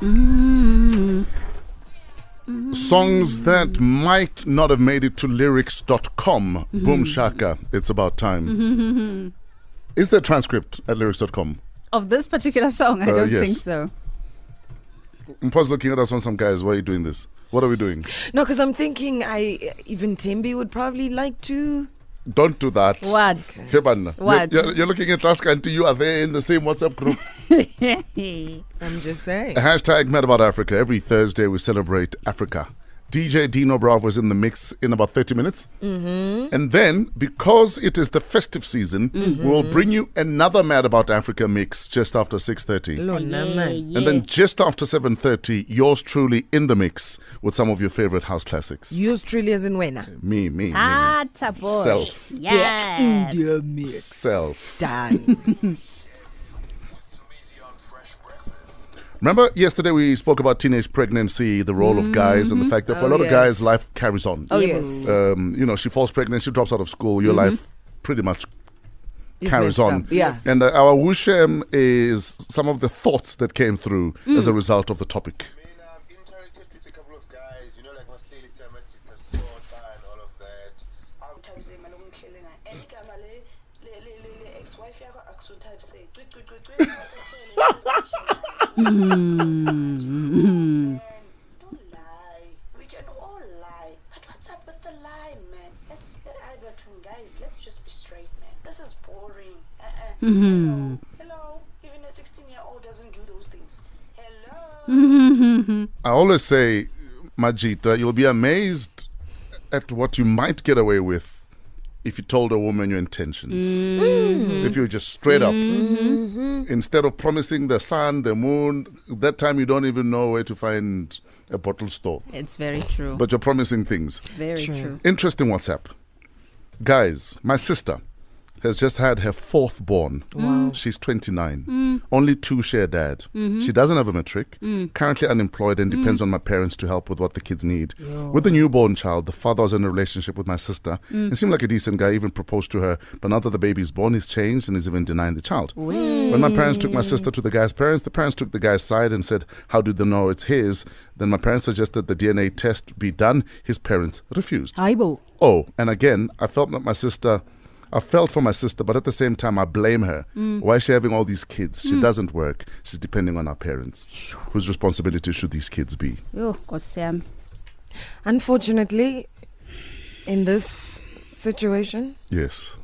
Mm-hmm. Songs that might not have made it to lyrics.com. Mm-hmm. Boom Shaka, it's about time. Mm-hmm. Is there a transcript at lyrics.com? Of this particular song, I Uh, don't yes. think so. Mpa's looking at us on some guys. Why are you doing this? What are we doing? No, because I'm thinking I even Tembi would probably like to. Don't do that. What? Here, man. What? You're, you're, you're looking at Taska until you are there in the same WhatsApp group. I'm just saying. Hashtag Mad About Africa. Every Thursday we celebrate Africa. DJ Dino Bravo is in the mix in about 30 minutes. Mm-hmm. And then, because it is the festive season, we'll bring you another Mad About Africa mix just after 6.30. Lona, man. And then just after 7.30, yours truly in the mix with some of your favorite house classics. Yours truly as in Wena. Me, me, me. Tata boy. Self. Yes. India mix. Self. Done. Remember yesterday we spoke about teenage pregnancy, the role of guys, and the fact that for a Oh, lot of guys, life carries on. oh, yes. Um, you know, she falls pregnant, she drops out of school, your life pretty much It's carries messed on. up. Yes. And uh, our Wushem is some of the thoughts that came through as a result of the topic. I mean, I've interacted with a couple of guys, you know, like Maseli Samachita Spota and all of that. Um, type imali kumhlelenga and igama le le le le le ex wife yakho akusu type say cwi cwi cwi cwi Man, don't lie we can all lie but what's up with the lie man let's get either between guys let's just be straight man this is boring hello hello even a 16 year old doesn't do those things hello I always say, Majita, you'll be amazed at what you might get away with if you told a woman your intentions. Mm-hmm. If you're just straight up. Mm-hmm. Instead of promising the sun, the moon, that time you don't even know where to find a bottle store. It's very true. But you're promising things. very True. true. Interesting WhatsApp. Guys, my sister has just had her fourth born. Wow. Mm. She's 29. Mm. Only two share dad. Mm-hmm. She doesn't have a matric. Mm. Currently unemployed and depends on my parents to help with what the kids need. With the newborn child, the father was in a relationship with my sister and seemed like a decent guy, even proposed to her. But now that the baby's born, he's changed and is even denying the child. When my parents took my sister to the guy's parents, the parents took the guy's side and said, How do they know it's his? Then my parents suggested the DNA test be done. His parents refused. Aibo. Oh, and again, I felt that my sister, I felt for my sister, but at the same time, I blame her. Mm. Why is she having all these kids? She mm. doesn't work. She's depending on our parents. Whose responsibility should these kids be? Oh, Yo, Sam. Unfortunately, in this situation, Yes.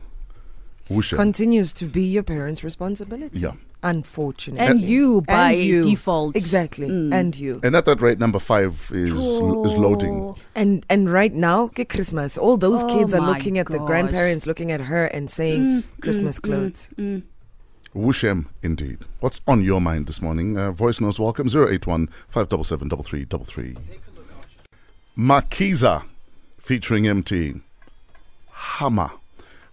Wusha. continues to be your parents' responsibility. Yeah. Unfortunately. And uh, you by And you. default. Exactly. Mm. And you. and at that rate, number five is is loading. And and right now, get Christmas. All those Oh kids are looking at the grandparents, looking at her, and saying mm, mm, Christmas mm, clothes. Wushem, indeed. What's on your mind this morning? Uh, voice notes welcome 081 577 3333. Marquiza featuring MT. Hammer.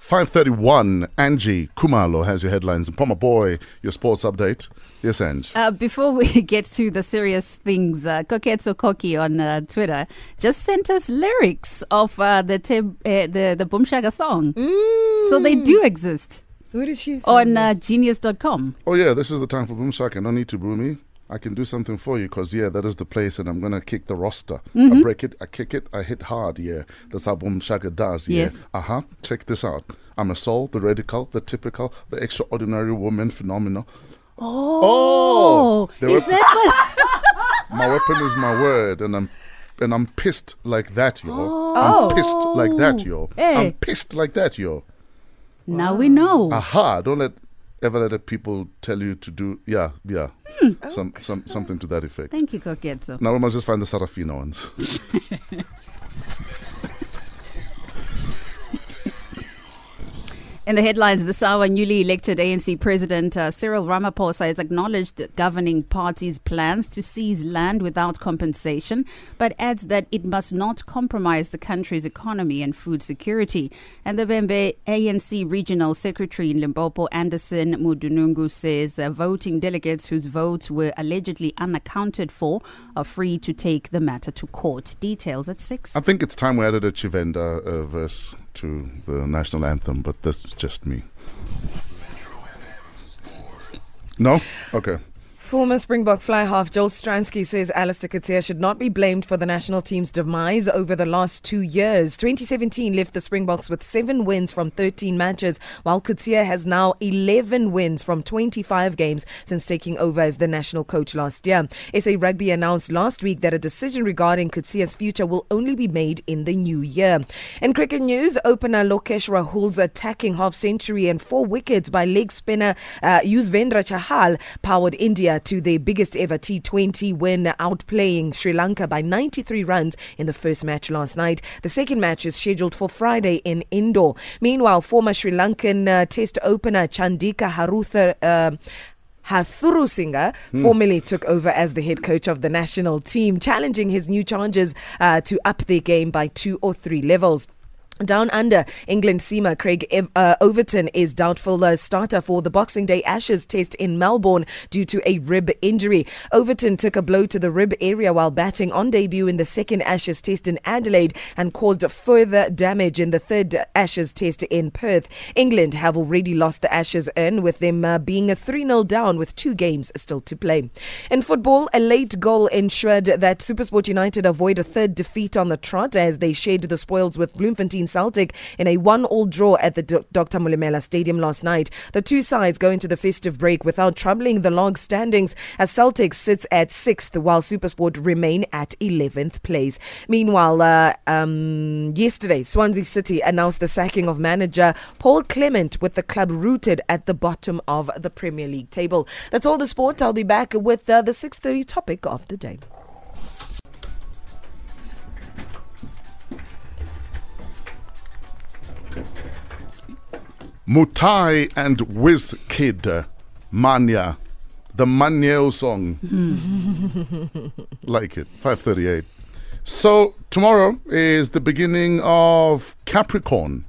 531, Angie Khumalo has your headlines. And Poma Boy, your sports update. Yes, Angie. Uh, before we get to the serious things, uh, Koketso Koki on uh, Twitter just sent us lyrics of uh, the Teb, uh, the the Boom Shaka song. So they do exist Where did she? on find uh, genius.com. Oh, yeah, this is the time for Boom Shaka. No need to boo me. I can do something for you because, yeah, that is the place, and I'm going to kick the roster. I break it, I kick it, I hit hard, yeah. That's how Boom Shaka does, yeah. Yes. Uh huh. Check this out. I'm a soul, the radical, the typical, the extraordinary woman, phenomenal. Oh, the is weapon- that what? My weapon is my word, and I'm. And I'm pissed like that, yo. Oh. I'm pissed like that, yo. Hey. I'm pissed like that, yo. now we know. Aha! Don't let ever let the people tell you to do. Yeah, yeah. Hmm, some, some, something to that effect. Thank you, Koketso. Now we must just find the Sarafina ones. In the headlines this hour, newly elected ANC President uh, Cyril Ramaphosa has acknowledged the governing party's plans to seize land without compensation, but adds that it must not compromise the country's economy and food security. And the Vhembe ANC Regional Secretary in Limpopo, Anderson Mudunungu, says uh, voting delegates whose votes were allegedly unaccounted for are free to take the matter to court. Details at 6. I think it's time we added a Tshivenda uh, verse to the national anthem, but that's just me. No? Okay. Former Springbok fly half Joel Stransky says Allister Coetzee should not be blamed for the national team's demise over the last two years. 2017 left the Springboks with seven wins from 13 matches, while Coetzee has now 11 wins from 25 games since taking over as the national coach last year. SA Rugby announced last week that a decision regarding Coetzee's future will only be made in the new year. In cricket news, opener Lokesh Rahul's attacking half century and four wickets by leg spinner uh, Yuzvendra Chahal powered India to their biggest ever T20 win, outplaying Sri Lanka by 93 runs in the first match last night. The second match is scheduled for Friday in Indore. Meanwhile, former Sri Lankan uh, Test opener Chandika Harutha. Uh, Hathurusingha formally took over as the head coach of the national team, challenging his new charges uh, to up their game by two or three levels. Down under, England seamer Craig uh, Overton is doubtful uh, starter for the Boxing Day Ashes test in Melbourne due to a rib injury. Overton took a blow to the rib area while batting on debut in the second Ashes test in Adelaide and caused further damage in the third Ashes test in Perth. England have already lost the Ashes in, with them uh, being a 3 0 down with two games still to play. In football, a late goal ensured that Supersport United avoid a third defeat on the trot as they shared the spoils with Bloemfontein Celtic in a one-all draw at the D- Dr. Molemela Stadium last night. The two sides go into the festive break without troubling the log standings as Celtic sits at sixth while Supersport remain at 11th place. Meanwhile, uh, um, yesterday, Swansea City announced the sacking of manager Paul Clement with the club rooted at the bottom of the Premier League table. That's all the sport. I'll be back with uh, the 6:30 topic of the day. Mutai and Wiz Kid Manya. The Maniel song. like it. 538. So tomorrow is the beginning of Capricorn,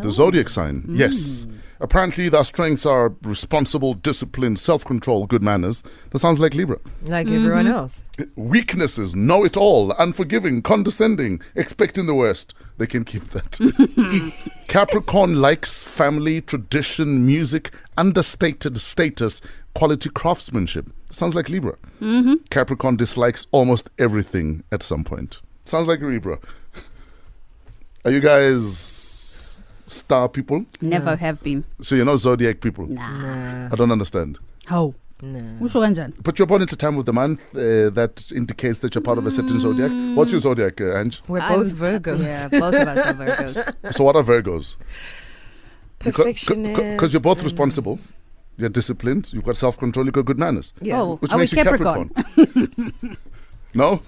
the oh. zodiac sign. Yes. Hmm. Apparently, their strengths are responsible, disciplined, self control, good manners. That sounds like Libra. Like everyone mm-hmm. else. Weaknesses, know it all, unforgiving, condescending, expecting the worst. They can keep that. Capricorn likes family, tradition, music, understated status, quality craftsmanship. Sounds like Libra. Mm-hmm. Capricorn dislikes almost everything at some point. Sounds like Libra. Are you guys star people? Never have been. So you're not zodiac people? Nah. I don't understand. How? Usho kanjani? But you're born into time of the month uh, that indicates that you're part of a certain zodiac. What's your zodiac, uh, Ange? We're I'm- both Virgos. Yeah, both of us are Virgos. So what are Virgos? Perfectionist. Because you're both responsible. You're disciplined. You've got self-control. You've got good manners. Yeah. Oh, Which are we makes you Capricorn? Capricorn. no?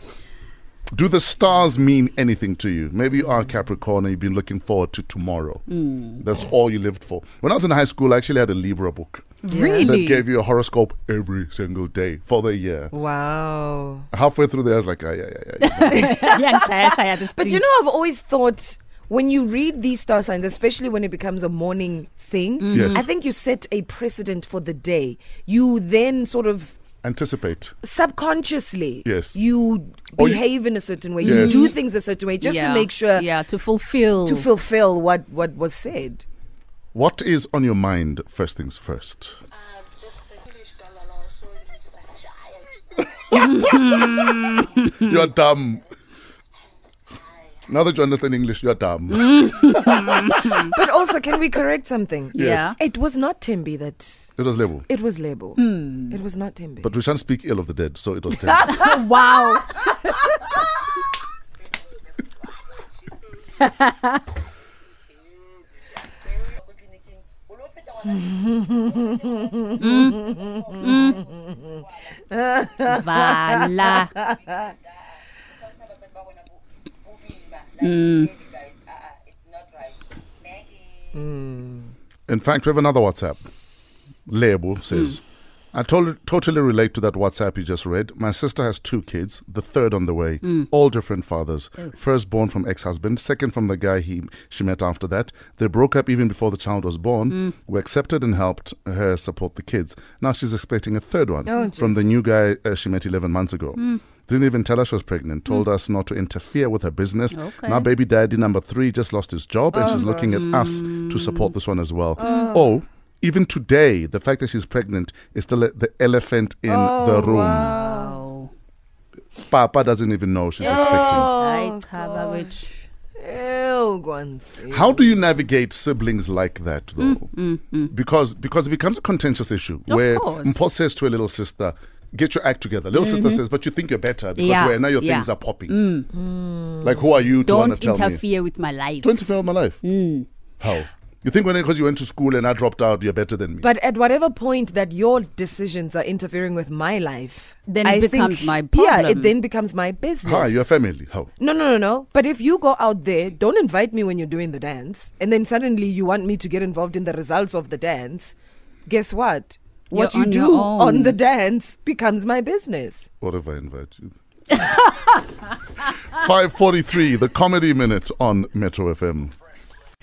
Do the stars mean anything to you? Maybe you are Capricorn and you've been looking forward to tomorrow. Hmm. That's all you lived for. When I was in high school, I actually had a Libra book Really? that gave you a horoscope every single day for the year. Wow. Halfway through there, I was like, ah, yeah, yeah, yeah. yeah, shaya, shaya, But you know, I've always thought when you read these star signs, especially when it becomes a morning thing, Yes. I think you set a precedent for the day. You then sort of Anticipate. subconsciously, Yes. you Or you- behave in a certain way. Yes. You do things a certain way just yeah. to make sure Yeah, to fulfill. to fulfill what what was said. What is on your mind, first things first? Uh, just English galala, so it's a You're dumb. Now that you understand English, you're dumb. Mm-hmm. But also, can we correct something? Yeah. It was not Tembi that. It was label. It was Lebo. Hmm. It was not Tembi. But we shan't speak ill of the dead, so it was terrible. wow. Mm-hmm. Mm-hmm. Vala. In fact, we have another WhatsApp. Label says, I totally, totally relate to that WhatsApp you just read. My sister has two kids, the third on the way, mm. all different fathers. Oh. First born from ex-husband, second from the guy he she met after that. They broke up even before the child was born. Mm. We accepted and helped her support the kids. Now she's expecting a third one Oh, from the new guy uh, she met 11 months ago. Mm. Didn't even tell us she was pregnant. Told us not to interfere with her business. Okay. Now baby daddy number three just lost his job and she's oh, looking at us to support this one as well. Oh, Even today, the fact that she's pregnant is still the elephant in Oh, the room. Wow. Papa doesn't even know she's expecting. Hayi cha bakwethu. Ew, Gwanzi. How do you navigate siblings like that, though? Mm, mm, mm. Because because it becomes a contentious issue Of where course. Mpo says to a little sister, "Get your act together." Little sister mm-hmm. says, "But you think you're better because Yeah, where now your yeah. things are popping." Like, who are you to want to Don't tell me? interfere with my life. To interfere with my life? How? You think when because you went to school and I dropped out, you're better than me? But at whatever point that your decisions are interfering with my life, Then it I becomes think- my Yeah, it then becomes my business. Hi, your family. How? No, no, no, no. But if you go out there, don't invite me when you're doing the dance, and then suddenly you want me to get involved in the results of the dance. Guess what? What You're you on do on the dance becomes my business. What if I invite you? 543, the comedy minute on Metro FM.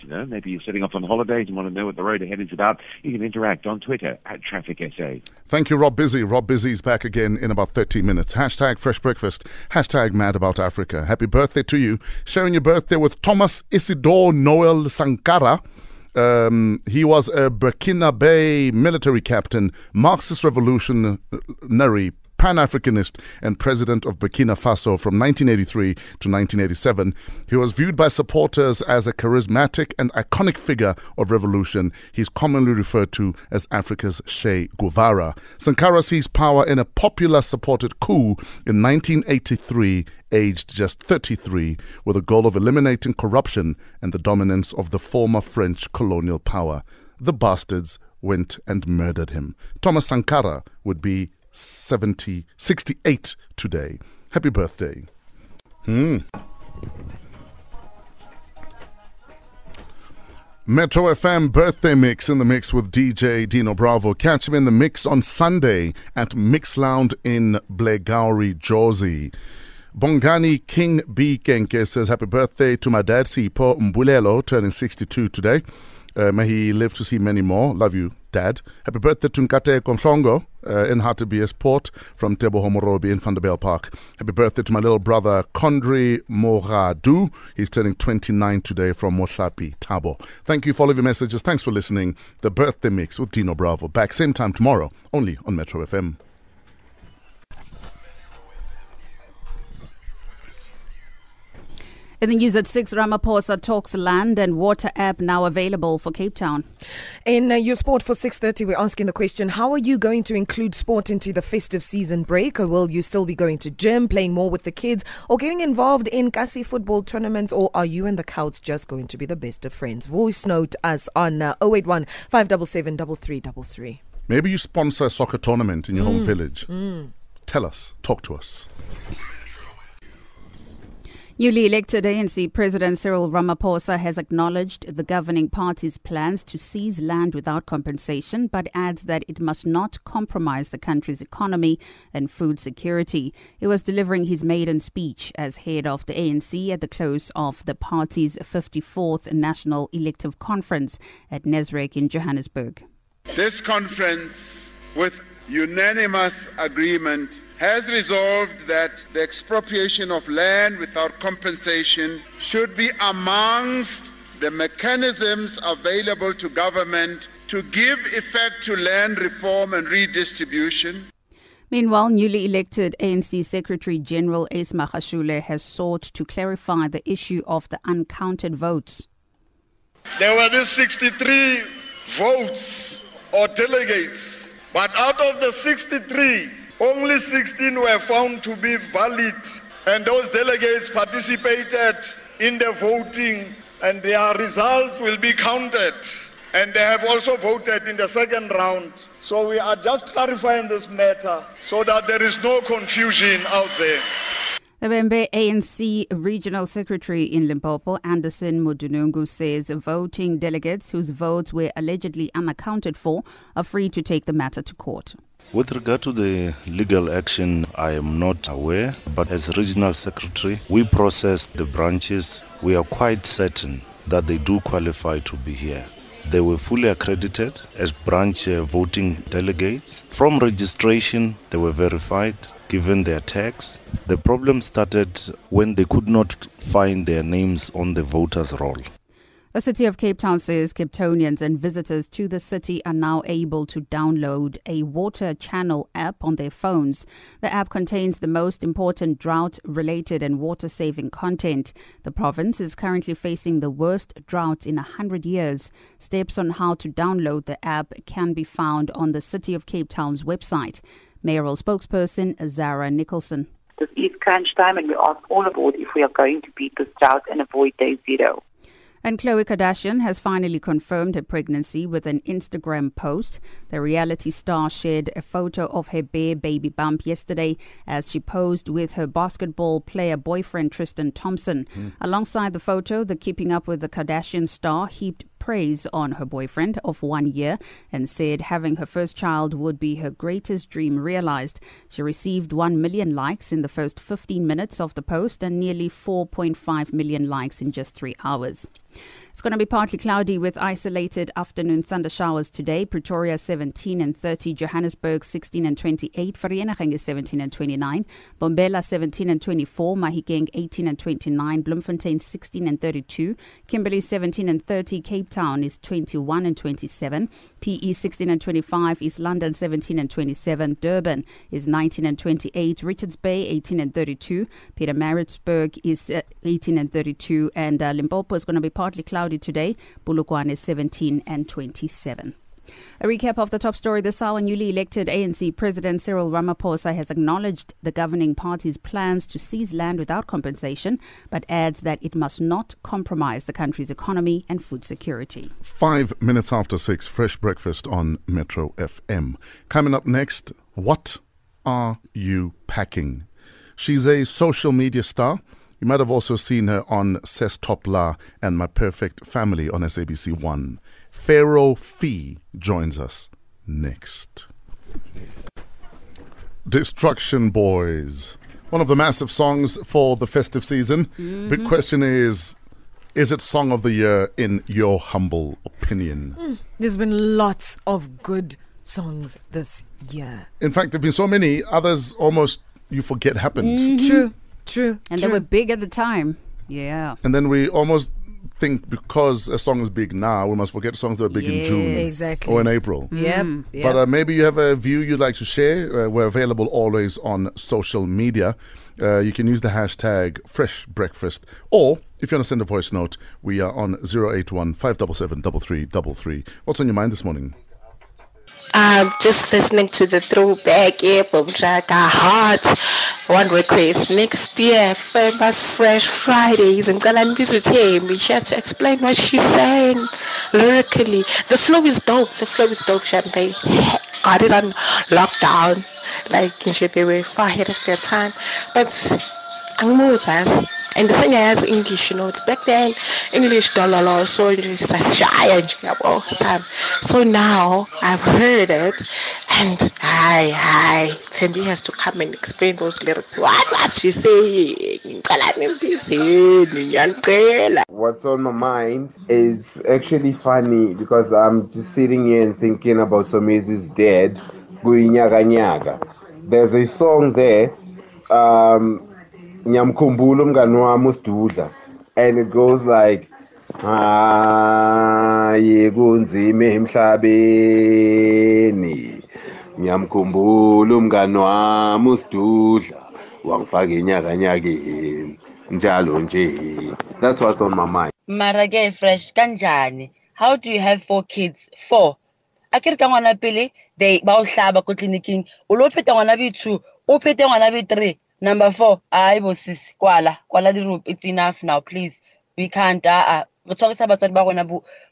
You know, maybe you're setting off on holidays and want to know what the road ahead is about. You can interact on Twitter at Traffic SA. Thank you, Rob Busy. Rob Busy's back again in about 30 minutes. Hashtag Fresh Breakfast. Hashtag Mad About Africa. Happy birthday to you. Sharing your birthday with Thomas Isidore Noel Sankara. Um, he was a Burkinabé military captain, Marxist revolutionary, Pan Africanist, and president of Burkina Faso from 1983 to 1987. He was viewed by supporters as a charismatic and iconic figure of revolution. He's commonly referred to as Africa's Che Guevara. Sankara seized power in a popular supported coup in 1983 aged just 33, with a goal of eliminating corruption and the dominance of the former French colonial power. The bastards went and murdered him. Thomas Sankara would be 70, 68 today. Happy birthday. Hmm. Metro FM birthday mix in the mix with DJ Dino Bravo. Catch him in the mix on Sunday at Mix Lounge in Blegauri, Jersey. Bongani King B. Kenke says, Happy birthday to my dad, Sipo Mbulelo, turning 62 today. Uh, may he live to see many more. Love you, Dad. Happy birthday to Nkate Konhlongo uh, in Hartbeespoort from Tebo Homorobi in Vanderbijlpark. Happy birthday to my little brother, Kondri Moradu. He's turning 29 today from Mohlapi, Tabo. Thank you for all of your messages. Thanks for listening. The Birthday Mix with Dino Bravo. Back same time tomorrow, only on Metro FM. In the news at 6, Ramaphosa talks land and water app now available for Cape Town. In uh, your sport for 6:30, we're asking the question: How are you going to include sport into the festive season break? Or will you still be going to gym, playing more with the kids, or getting involved in Kasi football tournaments? Or are you and the Couts just going to be the best of friends? Voice note us on uh, 081 577 3333. Maybe you sponsor a soccer tournament in your home village. Tell us, talk to us. Newly elected ANC President Cyril Ramaphosa has acknowledged the governing party's plans to seize land without compensation, but adds that it must not compromise the country's economy and food security. He was delivering his maiden speech as head of the ANC at the close of the party's 54th National Elective Conference at Nasrec in Johannesburg. This conference, with unanimous agreement, has resolved that the expropriation of land without compensation should be amongst the mechanisms available to government to give effect to land reform and redistribution. Meanwhile, newly elected ANC Secretary General Ace Magashule has sought to clarify the issue of the uncounted votes. There were these 63 votes or delegates, but out of the 63, only 16 were found to be valid, and those delegates participated in the voting, and their results will be counted. And they have also voted in the second round. So we are just clarifying this matter so that there is no confusion out there. The Vhembe ANC Regional Secretary in Limpopo, Anderson Mudunungu, says voting delegates whose votes were allegedly unaccounted for are free to take the matter to court. With regard to the legal action, I am not aware, but as regional secretary, we process the branches. We are quite certain that they do qualify to be here. They were fully accredited as branch uh, voting delegates. From registration, they were verified, given their tags. The problem started when they could not find their names on the voters' roll. The city of Cape Town says Capetonians and visitors to the city are now able to download a water channel app on their phones. The app contains the most important drought related and water saving content. The province is currently facing the worst drought in a 100 years. Steps on how to download the app can be found on the City of Cape Town's website. Mayoral spokesperson Zara Nicholson. This is crunch time, and we ask all of aboard if we are going to beat this drought and avoid day zero. And Khloe Kardashian has finally confirmed her pregnancy with an Instagram post. The reality star shared a photo of her bare baby bump yesterday as she posed with her basketball player boyfriend Tristan Thompson. Mm. Alongside the photo, the Keeping Up with the Kardashian star heaped praise on her boyfriend of one year and said having her first child would be her greatest dream realized. She received 1 million likes in the first 15 minutes of the post and nearly 4.5 million likes in just three hours. It's going to be partly cloudy with isolated afternoon thunder showers today. Pretoria 17 and 30, Johannesburg 16 and 28, Vereeniging is 17 and 29, Mbombela 17 and 24, Mahikeng 18 and 29, Bloemfontein 16 and 32, Kimberley 17 and 30, Cape Town is 21 and 27, PE 16 and 25, East London 17 and 27, Durban is 19 and 28, Richards Bay 18 and 32, Pietermaritzburg is uh, 18 and 32, and uh, Limpopo is going to be partly cloudy cloudy today. Polokwane is 17 and 27. A recap of the top story this hour. Newly elected ANC President Cyril Ramaphosa has acknowledged the governing party's plans to seize land without compensation, but adds that it must not compromise the country's economy and food security. Five minutes after six, fresh breakfast on Metro FM. Coming up next, what are you packing? She's a social media star you might have also seen her on Ses'Top La and My Perfect Family on SABC One. Pharaoh Fee joins us next. Distruction Boyz. One of the massive songs for the festive season. Mm-hmm. Big question is is it song of the year in your humble opinion? Mm. There's been lots of good songs this year. In fact, there've been so many, others almost you forget happened. Mm-hmm. True. True. And true. they were big at the time. Yeah. And then we almost think because a song is big now, we must forget songs that were big yes. in June exactly. or in April. Yep. Mm. yep. But uh, maybe you have a view you'd like to share. Uh, we're available always on social media. Uh, you can use the hashtag Fresh Breakfast, or if you want to send a voice note, we are on 081 577 What's on your mind this morning? Um, just listening to the throwback album track, I heart one request next year, famous Fresh Fridays. I'm gonna visit him. She has to explain what she's saying lyrically. The flow is dope. The flow is dope. Champagne got it on lockdown. Like in they were far ahead of their time. But And the thing is English, you know, back then English dollar law so shy all the time. So now I've heard it and hi hi Tembi has to come and explain those lyrics. What was she saying? What's on my mind is actually funny because I'm just sitting here and thinking about Somizi's dead. There's a song there um, ngiyamkhumbula umngani wami usidudla and it goes like hayi kunzima emhlabeni. Ngiyamkhumbula umngani wami usidudla wangifaka inyakanyakeni njalo nje. That's what's on my mind. Mara ke fresh kanjani? How do you have four kids? Four? A ke re ka ngwana pele they ba o hlaba ko tleliniking o lo pheta ngwana be two o phete ngwana be three. Number four, I was sisi kwala kwala di-rope it's enough now please we can't uh-uh. re tshwarisa batswadi ba rona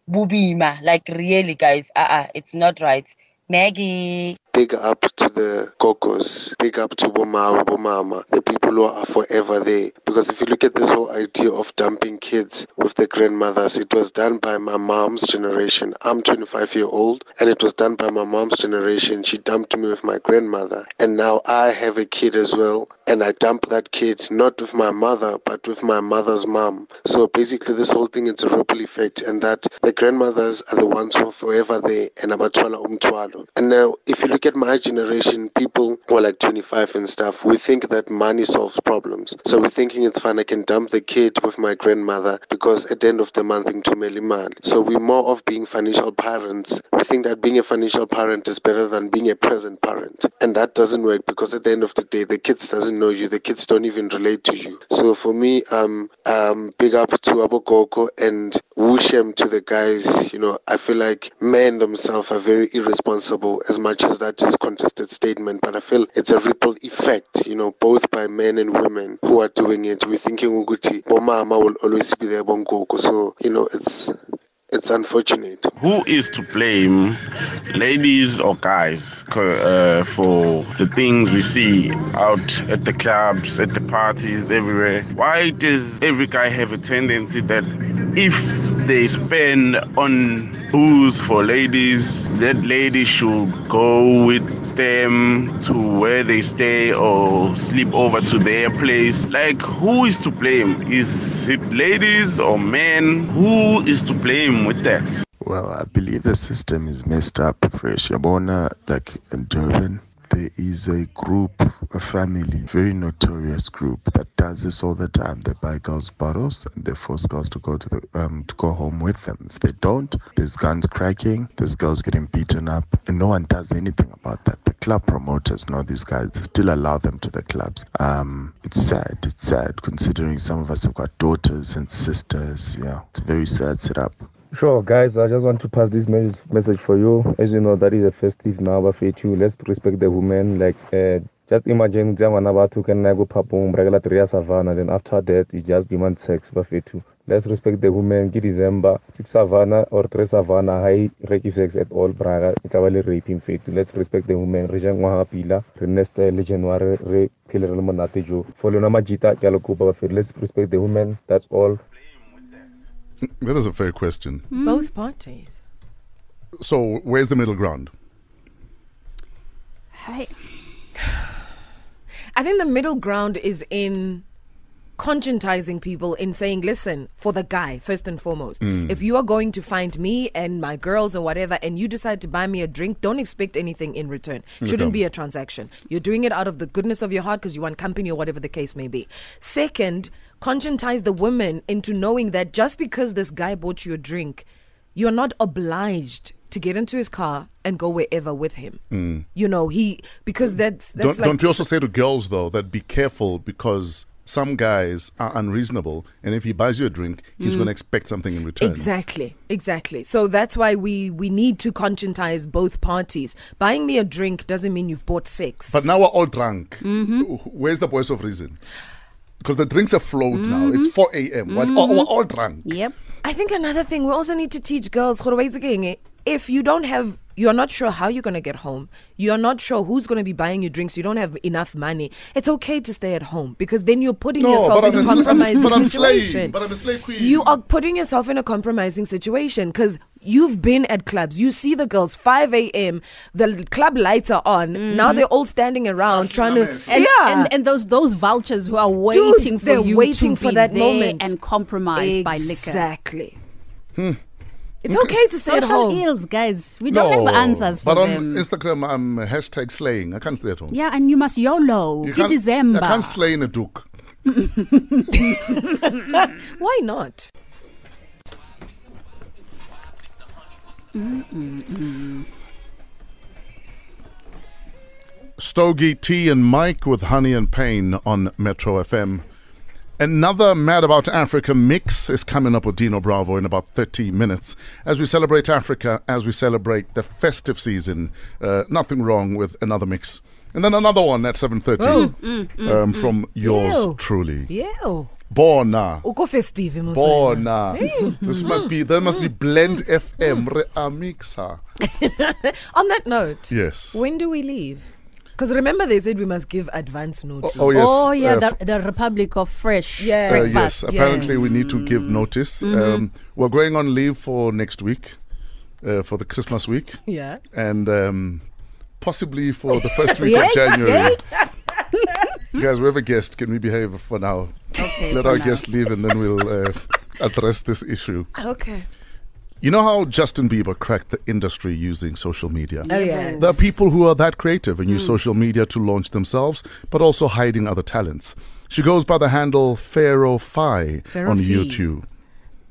bobima like really guys uh-uh. it's not right maggie big up to the Gogos, big up to Bomao, Bomama, the people who are forever there. Because if you look at this whole idea of dumping kids with the grandmothers, it was done by my mom's generation. I'm 25 year old, and it was done by my mom's generation. She dumped me with my grandmother, and now I have a kid as well, and I dump that kid not with my mother, but with my mother's mom. So basically, this whole thing is a ripple effect, and that the grandmothers are the ones who are forever there, and abatwala umtwalo. And now, if you look look at my generation, people who are like 25 and stuff, we think that money solves problems. So we're thinking it's fine, I can dump the kid with my grandmother because at the end of the month, in man. So we're more of being financial parents. We think that being a financial parent is better than being a present parent. And that doesn't work because at the end of the day, the kids doesn't know you. The kids don't even relate to you. So for me, um, um, big up to Abokoko and wushem to the guys. You know, I feel like men themselves are very irresponsible as much as that is contested statement. But I feel it's a ripple effect, you know, both by men and women who are doing it. We're thinking Uguti, Bomama will always be there, Bongoko. So, you know, it's it's unfortunate. Who is to blame, ladies or guys, uh, for the things we see out at the clubs, at the parties, everywhere? Why does every guy have a tendency that if they spend on booze for ladies, that lady should go with them to where they stay or sleep over to their place. Like, who is to blame? Is it ladies or men? Who is to blame with that? Well, I believe the system is messed up, Fresh. Yabona, like in Durban, there is a group, a family, very notorious group that does this all the time. They buy girls bottles and they force girls to go to the um to go home with them. If they don't, there's guns cracking, there's girls getting beaten up, and no one does anything about that. The club promoters know these guys, they still allow them to the clubs. Um, it's sad. It's sad considering some of us have got daughters and sisters. Yeah, it's a very sad setup. Sure, guys, I just want to pass this mes- message for you. As you know, that is a festive but for you, let's respect the women. Like, uh, just imagine ngwana batho can go brekela three ya savannah then after that you just demand sex ba fethu let's respect the women. Ke december six savannah or three savannah e reke sex at all braga le raping fethu let's respect the women. Re ja ngwaga pila re re monate jo. For lona majita ke a le kopa let's respect the women. That's all That is a fair question. Both parties. So, where's the middle ground? Hey. I think the middle ground is in conscientizing people in saying, listen, for the guy, first and foremost, Mm. if you are going to find me and my girls or whatever, and you decide to buy me a drink, don't expect anything in return. Shouldn't be a transaction. You're doing it out of the goodness of your heart because you want company or whatever the case may be. Second, conscientize the women into knowing that just because this guy bought you a drink, you're not obliged to get into his car and go wherever with him. Mm. You know, he because that's that's don't, like don't you also say to girls though that be careful because some guys are unreasonable, and if he buys you a drink, he's Mm. going to expect something in return. Exactly, exactly. So that's why we we need to conscientize both parties. Buying me a drink doesn't mean you've bought sex. But now we're all drunk. Mm-hmm. Where's the voice of reason? Because the drinks are flowed now. It's mm-hmm. 4 a.m. Oh, we're, all, we're all drunk. Yep. I think another thing we also need to teach girls gore if you don't have you're not sure how you're going to get home you're not sure who's going to be buying you drinks you don't have enough money it's okay to stay at home because then you're putting No, yourself in I'm a a sl- I'm- compromising but I'm situation slaying, but I'm a slay queen. you are putting yourself in a compromising situation because you've been at clubs you see the girls 5 a.m the club lights are on now they're all standing around trying to And, yeah and, and those those vultures who are Dude, waiting for they're you waiting to for be that there moment. and compromised by liquor. Exactly. Hmm. It's okay to stay at Social home. ills, guys. We don't have answers for but on them. Instagram, I'm hashtag slaying. I can't stay at home. yeah, and you must YOLO. You It can't- December. I can't slay in a duke. Why not? Stogie T and Mike with Honey and Pain on Metro FM. Another Mad About Africa mix is coming up with Dino Bravo in about 30 minutes as we celebrate Africa, as we celebrate the festive season. Uh, nothing wrong with another mix. And then another one at 7.30 Oh. Mm, mm, um, mm. from yours Ew. truly. Yeah. Bona. Uko festive moswena. Bona. This must be, there must be Blend FM re a mixer. On that note, Yes. when do we leave? Because remember, they said we must give advance notice. oh, yes, Oh, yeah, uh, the, the Republic of Fresh. Yeah. Uh, yes, apparently we need to give notice. Mhm. Um, we're going on leave for next week, uh, for the Christmas week. Yeah. And um, possibly for the first week of January. yeah. Guys, we have a guest. Can we behave for now? Okay, Let for our now. guest leave and then we'll uh, address this issue. Okay. You know how Justin Bieber cracked the industry using social media? Oh, yes. There are people who are that creative and use Mm. social media to launch themselves, but also hiding other talents. She goes by the handle Pharaoh Phi Pharaoh on Phi. YouTube.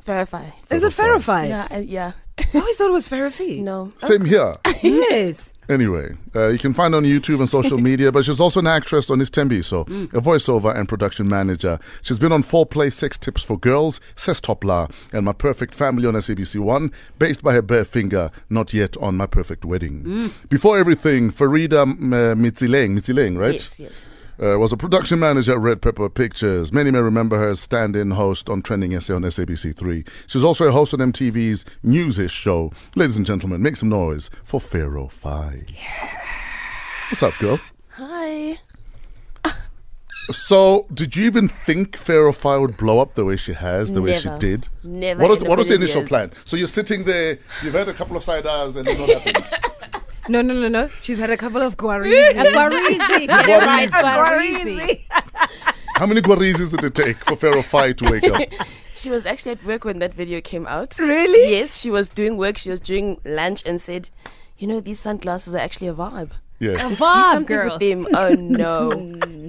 Verify. Is it Verify? Yeah, I, yeah. I always thought it was Verify. No. Same here. yes. Anyway, uh, you can find her on YouTube and social media, but she's also an actress on Istembi, so a voiceover and production manager. She's been on Four Play Sex Tips for Girls, Ses'Top La, and My Perfect Family on SABC One, based by her bare finger, not yet on My Perfect Wedding. Mm. Before everything, Farida mm, uh, Mitzileng, Mitzileng, right? Yes, yes. Uh, was a production manager at Red Pepper Pictures. Many may remember her as stand-in host on Trending SA on SABC3. She's also a host on MTV's Newsish show. Ladies and gentlemen, make some noise for Pharaoh Phi. What's up, girl? Hi. So, did you even think Pharaoh Phi would blow up the way she has, the way she did? Never What was, in what was the initial years. plan? So you're sitting there, you've had a couple of side eyes, and then what happened? No, no, no, no. She's had a couple of guarizes. A guarizi. Get it right, guarizi. How many guarizes did it take for Pharaoh Phi to wake up? She was actually at work when that video came out. Really? Yes, she was doing work. She was doing lunch and said, "You know, these sunglasses are actually a vibe. Yes. A Let's vibe, do something girl. with them." Oh no,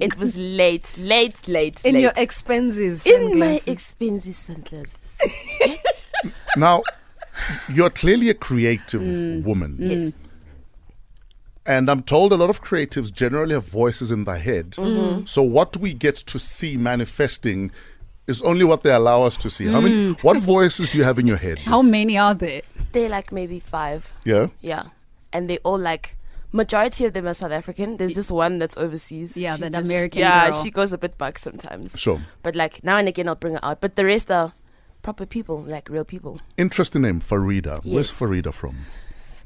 it was late, late, late. In late. your expenses. in my sunglasses. expensive sunglasses. Now, you're clearly a creative Mm. woman. Yes. And I'm told a lot of creatives generally have voices in their head. Mhm. So what we get to see manifesting is only what they allow us to see. How many Mm. what voices do you have in your head? How many are there? They're like maybe five. Yeah. Yeah, and they all like. Majority of them are South African. There's just one that's overseas. Yeah, She that just- American Yeah, girl. she goes a bit buck sometimes. Sure. But like now and again, I'll bring her out. But the rest are proper people, like real people. Interesting name, Farida. Where's Farida from?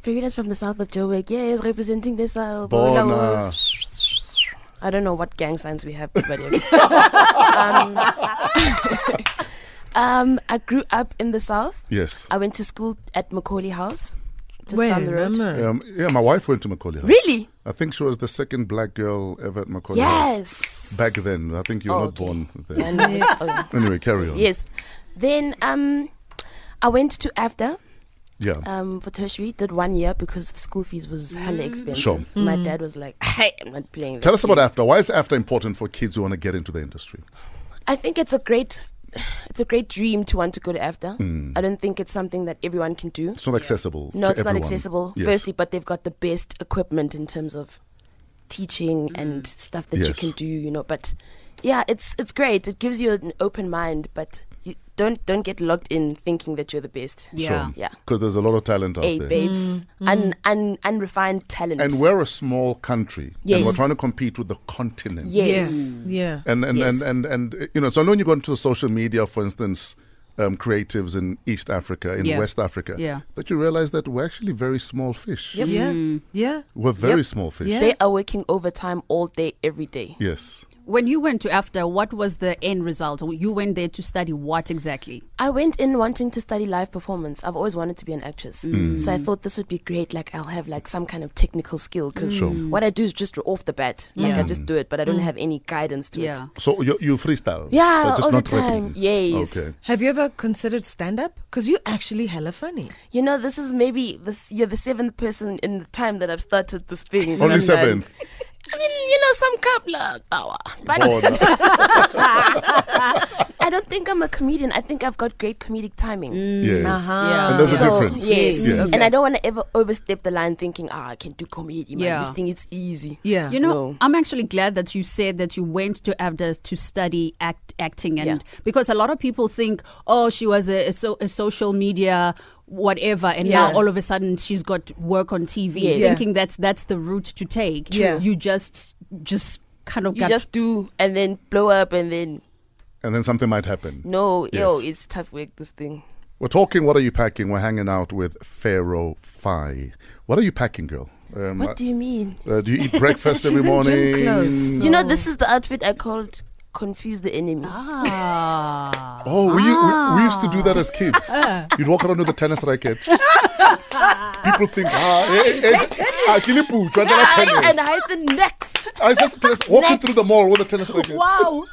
Farida's from the south of Joburg. Yes, representing the south. Bona. Bona. I don't know what gang signs we have, but yes. um, um, I grew up in the south. Yes. I went to school at McAuley House, just Where, down the road. Mama? Um, yeah, my wife went to McAuley House. Really? I think she was the second black girl ever at McAuley Yes. House. Back then. I think you were Oh, not okay. born Yeah, then. no, oh, yeah. Anyway, carry on. Yes. Then um, I went to AFDA. Yeah. Um, for tertiary, did one year because the school fees was hella expensive. Sure. My Mm. dad was like, "Hey, I'm not playing. Tell us about fee." AFDA. Why is AFDA important for kids who want to get into the industry? I think it's a great, it's a great dream to want to go to AFDA. Mm. I don't think it's something that everyone can do. It's not accessible. No, to it's not accessible. Yes. Firstly, but they've got the best equipment in terms of teaching and stuff that you can do. You know, but yeah, it's it's great. It gives you an open mind, but you don't don't get locked in thinking that you're the best. Sure. yeah. Because there's a lot of talent out Hey, there. babes, mm. un, mm. un, unrefined talent. And we're a small country. And we're trying to compete with the continent. Yes. Yeah. And and, Yes. and, and and you know, so when you go into social media, for instance, um, creatives in East Africa, in Yeah. West Africa, Yeah. that you realize that we're actually very small fish. Yep. Yeah. Mm. Yeah. We're very Yep. small fish. Yeah. They are working overtime all day, every day. Yes. When you went to AFDA, what was the end result? You went there to study what exactly? I went in wanting to study live performance. I've always wanted to be an actress. Mm. So I thought this would be great. Like, I'll have like some kind of technical skill because Sure. what I do is just off the bat. Like, I just do it, but I don't Mm. have any guidance to Yeah. it. So you, you freestyle? Yeah, but just all not the time. rapping. Yes. Okay. Have you ever considered stand up? Because you actually hella funny. You know, this is maybe this. You're the seventh person in the time that I've started this thing. Only I've seventh. I mean, you know, some couple of power, but I don't think I'm a comedian. I think I've got great comedic timing. Yes. Uh-huh. Yeah. And there's a So, difference. Yes. Yes. And I don't want to ever overstep the line thinking, ah, I can do comedy, man. Yeah. This thing is easy. Yeah. You know, No. I'm actually glad that you said that you went to AFDA to study act, acting, and Yeah. because a lot of people think, oh, she was a, a, so, a social media whatever, and Yeah. now all of a sudden she's got work on TV, Yes. Yeah. thinking that's that's the route to take. Yeah. you just just kind of You got just do and then blow up and then And then something might happen. no, yo, it's tough work. This thing. We're talking, what are you packing? We're hanging out with Pharaoh Phi. What are you packing, girl? Um, What do you mean? uh, do you eat breakfast every She's in gym morning? clothes. You know, this is the outfit I called "Confuse the Enemy." ah. Oh, we, we, we used to do that as kids. You'd walk around with a tennis racket. People think, ah, eh, eh, eh, ah, kilipu, try to and tennis. hides the necks. I was just tennis, walking Next. through the mall with a tennis racket. Wow.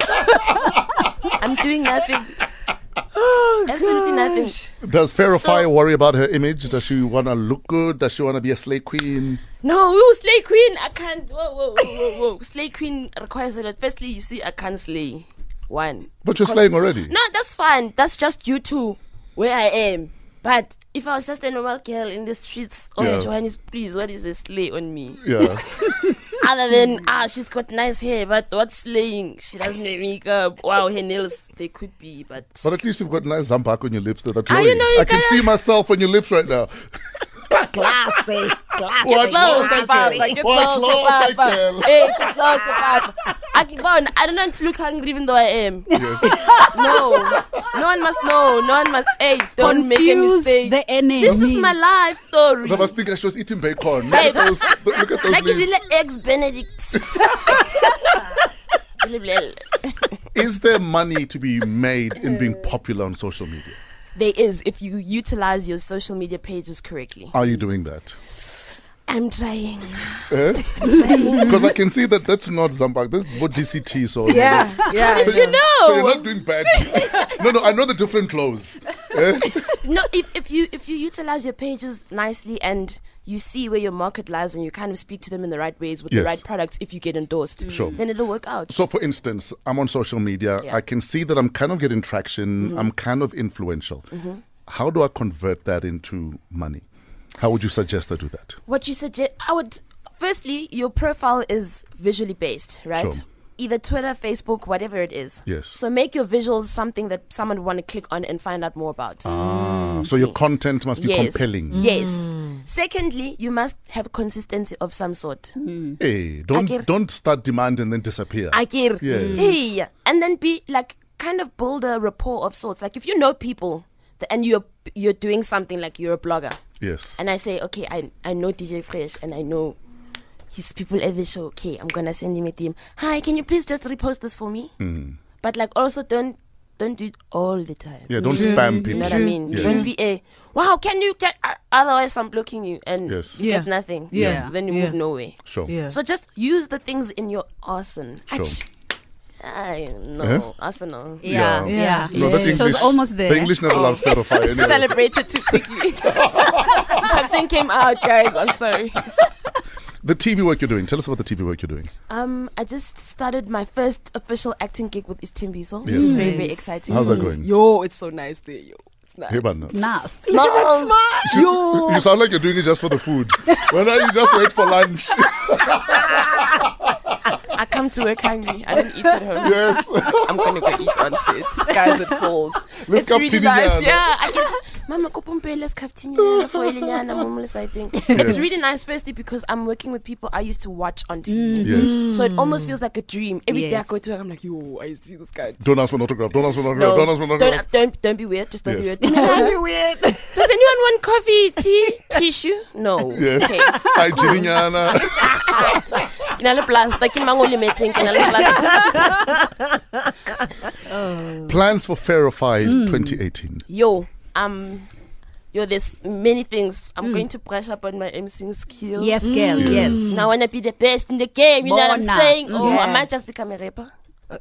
I'm doing nothing. Oh, Absolutely nothing. Does Pharaoh So- Fire worry about her image? Does she want to look good? Does she want to be a slay queen? No, ooh, Slay Queen. I can't. Whoa, whoa, whoa, whoa, whoa. Slay Queen requires a lot. Firstly, you see, I can't slay. One. But you're Because- slaying already. No, that's fine. That's just you two, where I am. But if I was just a normal girl in the streets, oh, Yeah. Johannes, please, what is a slay on me? Yeah. Other than, ah, she's got nice hair, but what's slaying? She doesn't make makeup. Wow, her nails, they could be, but. But at least you've got nice Zam-Buk on your lips that are Ah, you know, you I can see myself on your lips right now. Classy. Classy. What close Close, I Papa. Eh, what close, close I Papa. Hey, get close, Papa. Akibon, I don't want to look hungry even though I am. Yes. no, no one must know. No one must. Hey, don't make a mistake. the enemy. This is my life story. They must think she was eating bacon. Look at those, look at those like lips. usually eggs Benedict. Is there money to be made in being popular on social media? There is if you utilize your social media pages correctly. Are you doing that? I'm trying. Eh? Because I can see that that's not Zam-Buk. That's what DCT. So Yeah, yeah, So, How did you know? So you're not doing bad. no, no. I know the different clothes. No, if, if you if you utilize your pages nicely and you see where your market lies and you kind of speak to them in the right ways with Yes. the right products, if you get endorsed, Sure. then it'll work out. So, for instance, I'm on social media. Yeah. I can see that I'm kind of getting traction. Mhm. I'm kind of influential. Mhm. How do I convert that into money? How would you suggest I do that? What you suggest, I would firstly, your profile is visually based, right? Sure. Either Twitter, Facebook, whatever it is. Yes. So make your visuals something that someone would want to click on and find out more about. Ah, mm. so your content must be Yes. compelling. Yes. Mm. Secondly, you must have consistency of some sort. Mm. Hey, don't Akir. don't start demand and then disappear. Akir. Yes. Hey, and then be like kind of build a rapport of sorts. Like if you know people th- and you're you're doing something like you're a blogger, Yes. and I say, okay, I I know DJ Fresh and I know his people at the show. Okay, I'm gonna send him a DM. Hi, can you please just repost this for me? Mm. But like also don't don't do it all the time. Yeah, don't True. spam You know people. what I mean? Yes. Don't be a wow. Can you get? Uh, otherwise, I'm blocking you and Yes. you Yeah. get nothing. Yeah. Then you Yeah. move nowhere. Sure. Yeah. So just use the things in your arsenal. Sure. I know Eh? arsenal. Yeah, yeah. No, that Yes. English, So it's almost there. The English never allowed fair or fire anyway. Celebrated too quickly. Tapsing came out, guys. I'm sorry. The TV work you're doing. Tell us about the TV work you're doing. Um, I just started my first official acting gig with East Timbiso, which Yes. is very, very exciting. How's that going? Yo, it's so nice there, yo. It's nice. Hey, man. Nice. Look at that smile. You, you sound like you're doing it just for the food. Why not you just wait for lunch? I come to work hungry. I don't eat at home. Yes. I'm gonna go eat on set. Guys, it falls. Let's it's really kaftini nice. nyana. Yeah, I can. Mama, kopumpele skaftini for ilinyana mumule sighting. Yes. It's really nice, firstly, because I'm working with people I used to watch on TV. Yes. Mm. So it almost feels like a dream. Every day I go to work, I'm like, yo, I see this guy. Don't ask for an autograph. Don't ask for an autograph. No, Don't ask for an autograph. don't, don't, don't be weird. Just don't Yes. be weird. Don't be weird. Does anyone want coffee, tea, tissue? No. Yes. Okay. Hi, Jirinyana. Ke na le plaster, ke mang o lemetseng, ke na le plaster. Plans for Fairify Hmm. 2018. Yo, um, yo, there's many things. I'm going to brush up on my emceeing skills. Yes, girl, Yes. yes. Now I wanna be the best in the game. You know what I'm saying? Oh, I might just become a rapper.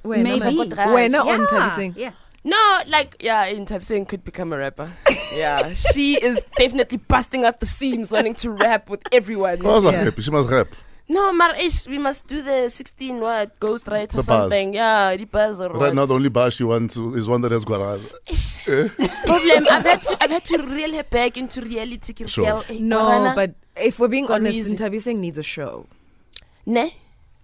When Maybe. When on Yeah. Tabising. Yeah. No, like yeah, in Tabsing could become a rapper. yeah, she is definitely busting out the seams, wanting to rap with everyone. How's that Yeah. rap? She must rap. No, Marish, we must do the 16 what Ghost Right or The bars. something. Yeah, the buzz or Right what. now, the only bar she wants is one that has guaral. Eh? problem. I've had to I've had to reel her back into reality. Sure. girl, No, Morana. but if we're being Gone honest, easy. Tabising needs a show. ne.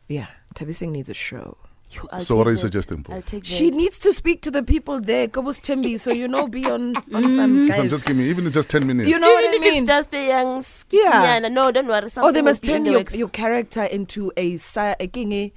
Yeah, Tabising needs a show. You- I'll So what are you that. suggesting, Paul? She needs to speak to the people there, Kobos Timbi, so you know, be on on some mm-hmm. Some guys. just give me, even in just 10 minutes. You know what Even I if it's mean? just the young Yeah. yeah. No, don't worry. Oh, something they will must be in turn your, your character into a sa- a king, eh?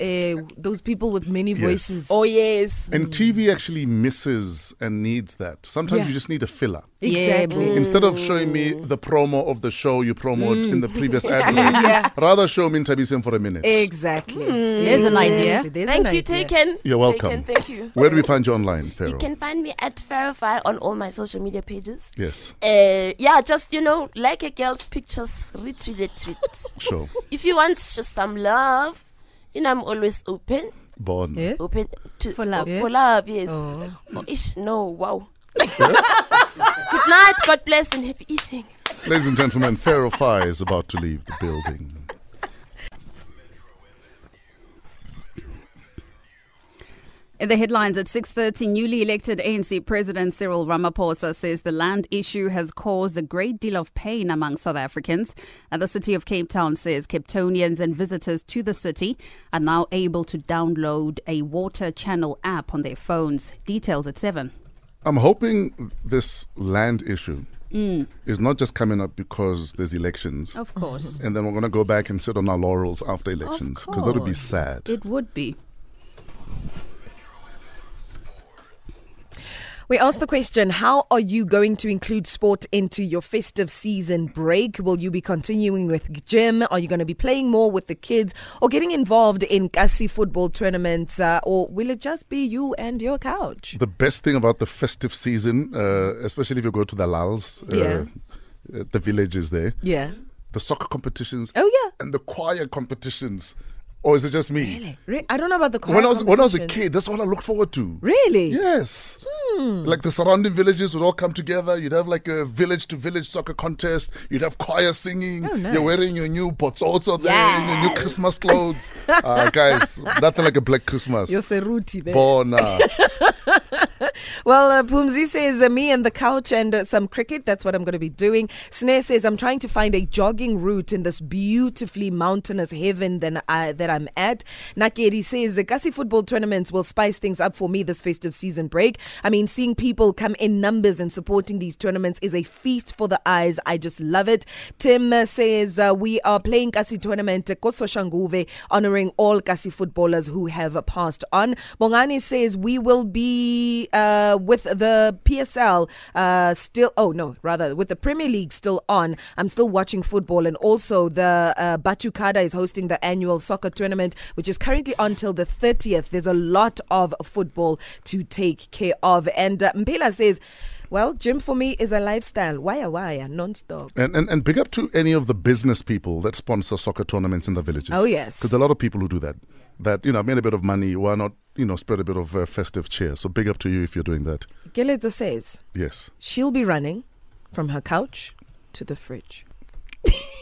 Uh, those people with many Yes. voices. Oh yes. And TV actually misses and needs that. Sometimes Yeah. you just need a filler. Exactly. Mm. Instead of showing me the promo of the show you promote in the previous advert, Yeah. rather show me Ntabisem for a minute. Exactly. There's an idea. There's Thank an you, idea. Taken. You're welcome. Taken, thank you. Where do we find you online, Pharaoh? You can find me at Verify on all my social media pages. Yes, Uh, yeah, just you know, like a girl's pictures, retweet the tweets. sure. if you want just some love, you know, I'm always open. Born. Yeah? Open to, For love. For eh? love, yes. Oh. oh. ish, no, wow. Good night, God bless, and happy eating. Ladies and gentlemen, Pharaoh Fire is about to leave the building. In the headlines at 6:30, newly elected ANC President Cyril Ramaphosa says the land issue has caused a great deal of pain among South Africans. And the city of Cape Town says Capetonians and visitors to the city are now able to download a water channel app on their phones. Details at 7. I'm hoping this land issue Mm. is not just coming up because there's elections. Of course. And then we're going to go back and sit on our laurels after elections because that would be sad. It would be. We asked the question How are you going to include sport into your festive season break? Will you be continuing with gym? Are you going to be playing more with the kids or getting involved in Kasi football tournaments? Uh, or will it just be you and your couch? The best thing about the festive season, uh, especially if you go to the Lals, uh, Yeah. uh, the villages there, Yeah. the soccer competitions, Oh, yeah. and the choir competitions. Or is it just me? Re- I don't know about the choir When I was when I was a kid, that's all I looked forward to. Really? Yes. Hmm. Like the surrounding villages would all come together. You'd have like a village to village soccer contest. You'd have choir singing. Oh, nice. You're wearing your new botsotso there, and your new Christmas clothes. uh, guys, nothing like a black Christmas. You're Seruti there. Bona. Well, uh, Pumzi says uh, me and the couch and uh, some cricket. That's what I'm going to be doing. Snare says I'm trying to find a jogging route in this beautifully mountainous heaven that, I, that I'm at. Nakeri says the Kasi football tournaments will spice things up for me this festive season break. I mean, seeing people come in numbers and supporting these tournaments is a feast for the eyes. I just love it. Tim uh, says uh, we are playing Kasi tournament uh, Koso Shanguve, honoring all Kasi footballers who have passed on. Bongani says we will be uh, with the PSL uh, still. Oh no, rather with the Premier League still on. I'm still watching football, and also the uh, Batukada is hosting the annual soccer tournament, which is currently on till the 30th. There's a lot of football to take care of, and uh, Mpela says. Well, gym for me is a lifestyle. Wire, wire, non-stop. And, and and big up to any of the business people that sponsor soccer tournaments in the villages. Oh, yes. because a lot of people who do that, that you know made a bit of money. Why not you know spread a bit of uh, festive cheer? So big up to you if you're doing that. Gelezo says Yes. she'll be running from her couch to the fridge.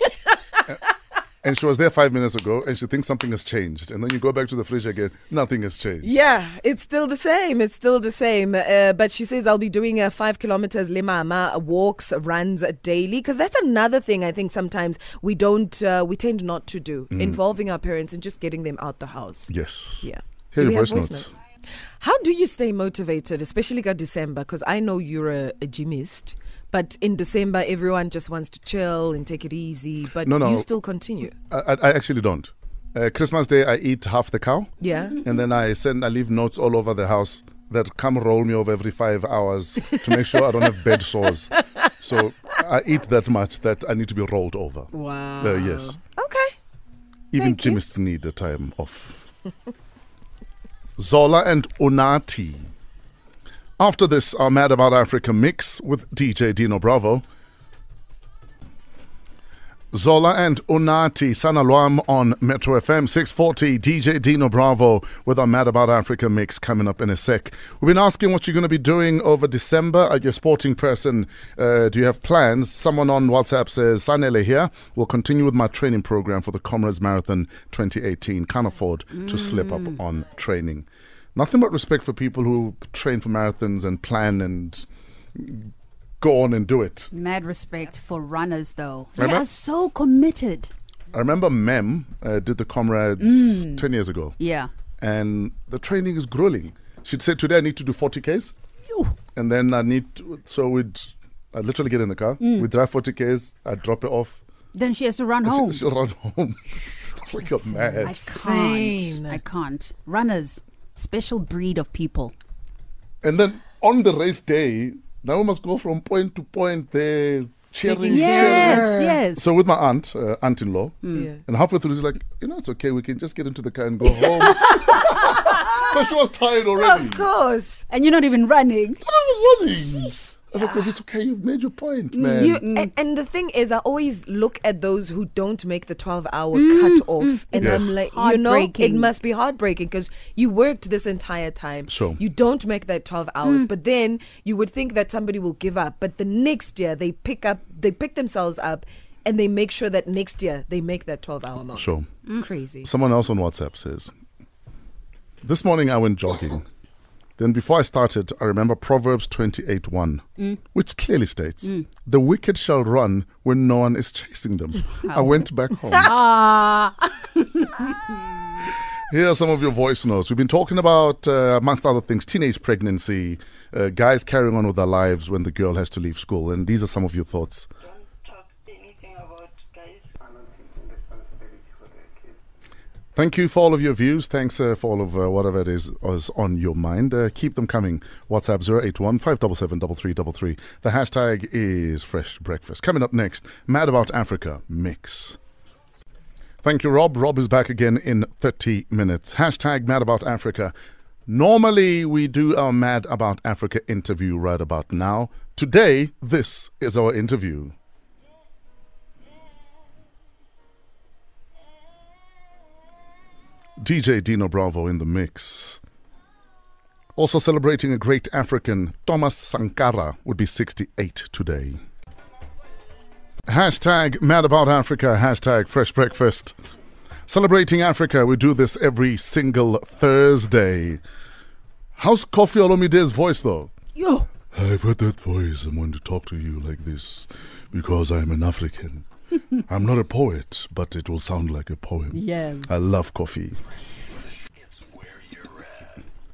And she was there five minutes ago, and she thinks something has changed. And then you go back to the fridge again, nothing has changed. Yeah, it's still the same. It's still the same. Uh, but she says I'll be doing uh, five kilometers limama walks, runs daily because that's another thing I think sometimes we don't, uh, we tend not to do, Mm. involving our parents and just getting them out the house. Yes. Yeah. Hear Do we voice voice notes. How do you stay motivated, especially got December? Because I know you're a, a gymist, but in December everyone just wants to chill and take it easy. But No, no. you still continue. I, I, I actually don't. Uh, Christmas Day, I eat half the cow. Yeah. And then I send, I leave notes all over the house that come roll me over every five hours to make sure I don't have bed sores. So I eat that much that I need to be rolled over. Wow. Uh, yes. Okay. Even Thank you. need a time off. Zola and Unati. After this, our Mad About Africa mix with DJ Dino Bravo. Zola and Unati, Sanalwam on Metro FM 640. DJ Dino Bravo with our Mad About Africa mix coming up in a sec. We've been asking what you're going to be doing over December. Are you a sporting person? Uh, do you have plans? Someone on WhatsApp says, Sanele here. Will continue with my training program for the Comrades Marathon 2018. Can't afford to slip up on training. Nothing but respect for people who train for marathons and plan and go on and do it. Mad respect for runners, though. They are so committed. I remember Mem uh, did the comrades Mm. 10 years ago. Yeah. And the training is grueling. She'd say, Today I need to do 40 Ks. And then I need to, so we'd i literally get in the car, Mm. we drive 40 Ks, I drop it off. Then she has to run and she- home. she'll run home. It's like you're mad. I can't. I can't. Runners, special breed of people. And then on the race day, now we must go from point to point there, cheering. Yes, cheering. yes. So with my aunt, uh, aunt-in-law, Mm. Yeah. and halfway through she's like, you know, it's okay, we can just get into the car and go home. Because she was tired already. Of course. And you're not even running. running. I was like, "Look, it's okay. You've made your point, man." You, a- and the thing is, I always look at those who don't make the 12 hour Mm, cut off. mm. And Yes. I'm like, you know, it must be heartbreaking because you worked this entire time. Sure. You don't make that 12 hours, Mm. but then you would think that somebody will give up. But the next year, they pick up, they pick themselves up and they make sure that next year they make that 12 hour mark. Sure. Crazy. Someone else on WhatsApp says, This morning I went jogging. Then before I started, I remember Proverbs 28 1, Mm. which clearly states, Mm. The wicked shall run when no one is chasing them. I went back home. Ah. Here are some of your voice notes. We've been talking about, uh, amongst other things, teenage pregnancy, uh, guys carrying on with their lives when the girl has to leave school. And these are some of your thoughts. Thank you for all of your views. Thanks uh, for all of uh, whatever it is is on your mind. Uh, keep them coming. WhatsApp 081 577 The hashtag is Fresh Breakfast. Coming up next, Mad About Africa Mix. Thank you, Rob. Rob is back again in 30 minutes. Hashtag Mad About Africa. Normally, we do our Mad About Africa interview right about now. Today, this is our interview. DJ Dino Bravo in the mix. Also celebrating a great African, Thomas Sankara would be 68 today. Hashtag Mad About Africa, hashtag Fresh Breakfast. Celebrating Africa, we do this every single Thursday. How's Koffi Olomide's voice though? Yo. I've heard that voice. I'm going to talk to you like this because I'm an African. I'm not a poet, but it will sound like a poem. Yes. I love coffee.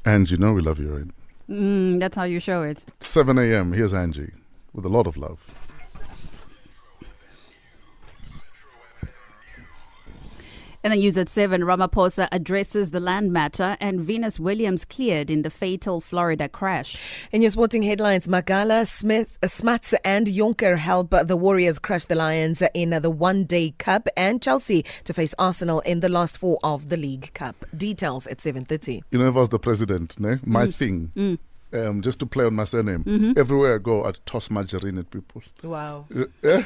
And you know we love you, right? Mm, that's how you show it. 7 a.m. Here's Angie with a lot of love. And the news at 7, Ramaphosa addresses the land matter and Venus Williams cleared in the fatal Florida crash. In your sporting headlines, Magala, Smith, uh, Smuts, and Jonker help the Warriors crush the Lions in the One Day Cup, and Chelsea to face Arsenal in the last four of the League Cup. Details at 7:30. You know, if I was the president, ne? my Mm. thing, Mm. um, just to play on my surname, Mhm. everywhere I go, I'd toss margarine at people. Wow. Uh, eh?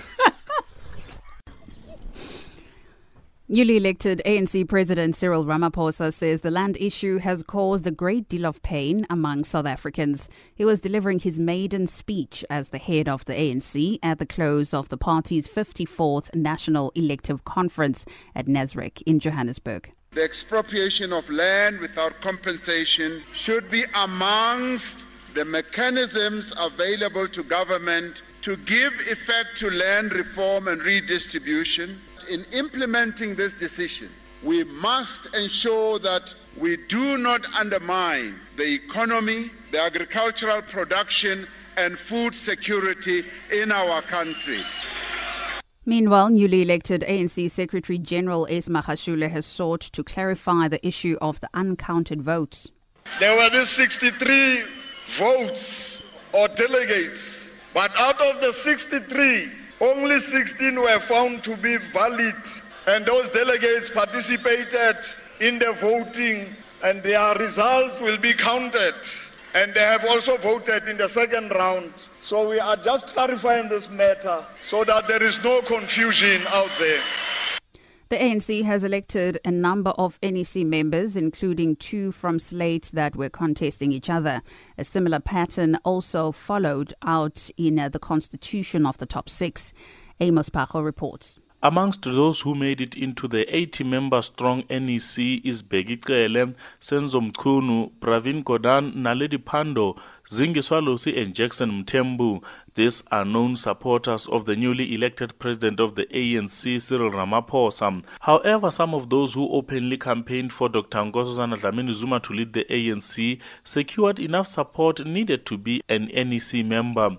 Newly elected ANC President Cyril Ramaphosa says the land issue has caused a great deal of pain among South Africans. He was delivering his maiden speech as the head of the ANC at the close of the party's 54th National Elective Conference at Nasrec in Johannesburg. The expropriation of land without compensation should be amongst the mechanisms available to government to give effect to land reform and redistribution. In implementing this decision, we must ensure that we do not undermine the economy, the agricultural production, and food security in our country. Meanwhile, newly elected ANC Secretary General Ace Magashule has sought to clarify the issue of the uncounted votes. There were these 63 votes or delegates, but out of the 63, only 16 were found to be valid, and those delegates participated in the voting, and their results will be counted. And they have also voted in the second round. So we are just clarifying this matter so that there is no confusion out there. The ANC has elected a number of NEC members, including two from Slate that were contesting each other. A similar pattern also followed out in uh, the constitution of the top six. Amos Pacho reports. Amongst those who made it into the 80 member strong NEC is begicele Senzo Mkunu, Pravin Godan, Naledi Pando, zingiswalosi and Jackson Mtembu. These are known supporters of the newly elected president of the ANC, Cyril Ramaphosa. However, some of those who openly campaigned for Dr. Nkosazana Dlamini Zuma to lead the ANC secured enough support needed to be an NEC member.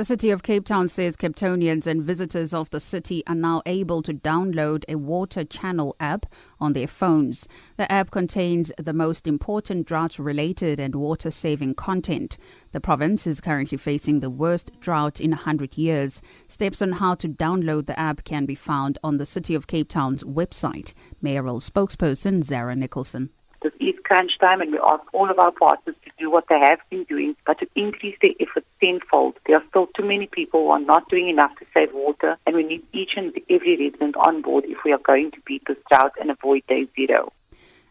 The city of Cape Town says Capetonians and visitors of the city are now able to download a water channel app on their phones. The app contains the most important drought related and water saving content. The province is currently facing the worst drought in 100 years. Steps on how to download the app can be found on the City of Cape Town's website. Mayoral spokesperson Zara Nicholson. This is crunch time and we ask all of our partners to do what they have been doing, but to increase their efforts tenfold. There are still too many people who are not doing enough to save water and we need each and every resident on board if we are going to beat this drought and avoid day zero.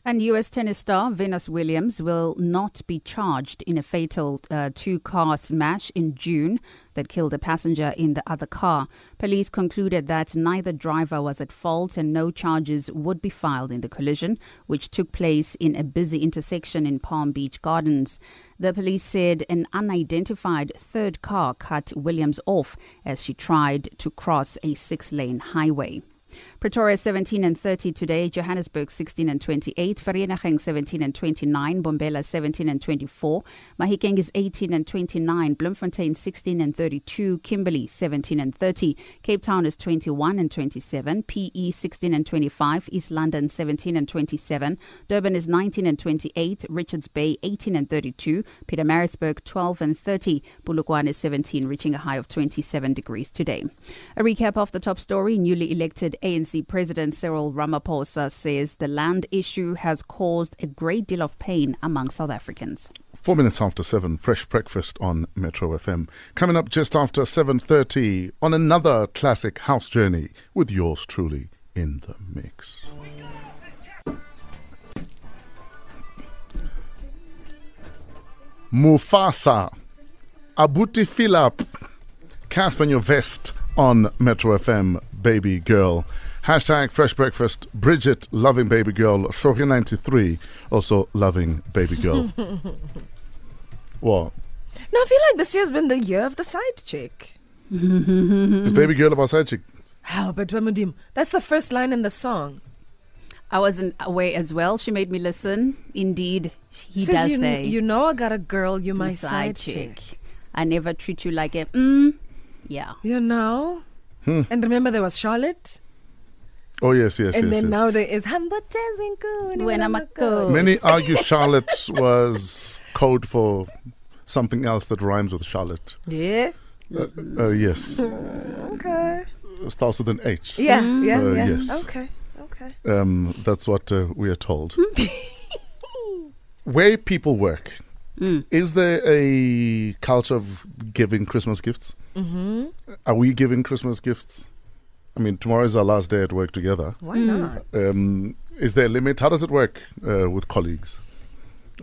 And US tennis star Venus Williams will not be charged in a fatal uh, two car smash in June that killed a passenger in the other car. Police concluded that neither driver was at fault and no charges would be filed in the collision, which took place in a busy intersection in Palm Beach Gardens. The police said an unidentified third car cut Williams off as she tried to cross a six lane highway. Pretoria 17 and 30 today, Johannesburg 16 and 28, Vereeniging 17 and 29, Mbombela 17 and 24, Mahikeng is 18 and 29, Bloemfontein 16 and 32, Kimberley 17 and 30, Cape Town is 21 and 27, PE 16 and 25, East London 17 and 27, Durban is 19 and 28, Richards Bay 18 and 32, Pietermaritzburg 12 and 30, Polokwane is 17, reaching a high of 27 degrees today. A recap of the top story, newly elected ANC President Cyril Ramaphosa says the land issue has caused a great deal of pain among South Africans. Four minutes after seven, fresh breakfast on Metro FM. Coming up just after seven thirty on another classic house journey with yours truly in the mix. Mufasa, Abuti Philip, Casper in your vest on Metro FM, baby girl. Hashtag fresh breakfast. Bridget loving baby girl. Sohi93 also loving baby girl. what? No, I feel like this year's been the year of the side chick. Is baby girl about side chick? How, but Wamudim, that's the first line in the song. I wasn't aware as well. She made me listen. Indeed, he Says does you, say. You know I got a girl, you're my "My side, chick. I never treat you like a mm. Yeah. You know? Hmm. And remember there was Charlotte? Oh, yes, yes, and yes. And then yes. now there is Hambotezinku. When I'm a girl. Many argue Charlotte was code for something else that rhymes with Charlotte. Yeah. Uh, uh, yes. Okay. Starts with an H. Yeah, yeah, Uh, yeah. Yes. Okay, okay. Um, that's what uh, we are told. Where people work, Mm. is there a culture of giving Christmas gifts? Mm-hmm. Are we giving Christmas gifts? I mean, tomorrow is our last day at work together. Why not? Um, is there a limit? How does it work uh, with colleagues?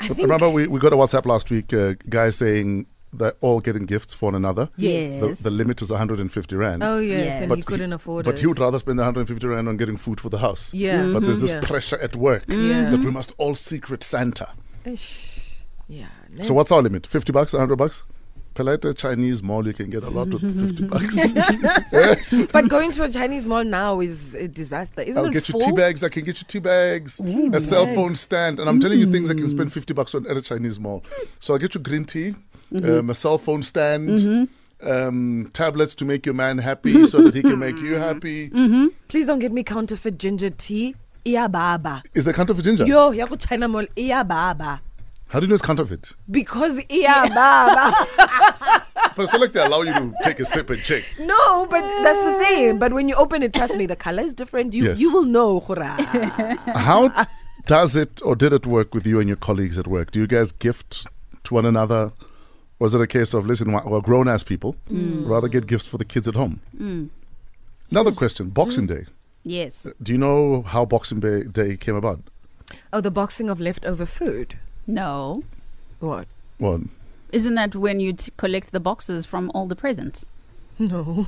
I think- Remember, we, we got a WhatsApp last week, uh, guys saying they're all getting gifts for one another. Yes. The, the limit is 150 Rand. Oh, yes, and he couldn't afford it. But it. he would rather spend the 150 Rand on getting food for the house. Yeah. But there's this Yeah. pressure at work Yeah. that we must all secret Santa. Ish. Yeah. So what's our limit? 50 bucks, 100 bucks? Pelete Chinese mall, you can get a lot with 50 bucks. but going to a Chinese mall now is a disaster. Isn't I'll it get you full? tea bags. I can get you tea bags, Tea a cell phone stand, and I'm telling you things I can spend 50 bucks on at a Chinese mall. So I'll get you green tea, Mhm. um, a cell phone stand, Mhm. um, tablets to make your man happy so that he can make you happy. Mm-hmm. Please don't get me counterfeit ginger tea. Iya baba. Is there counterfeit ginger? Yo, ya go China mall. Iya baba. How do you know it's counterfeit? Because iya baba. But it's not like they allow you to take a sip and check. no, but that's the thing. But when you open it, trust me, the color is different. You Yes. you will know. How does it or did it work with you and your colleagues at work? Do you guys gift to one another? Was it a case of, listen, we're grown ass people, Mm. rather get gifts for the kids at home? Mm. Another question Boxing Day. Yes. Do you know how Boxing Day came about? oh, the boxing of leftover food. No. What? What? Isn't that when you t- collect the boxes from all the presents? No.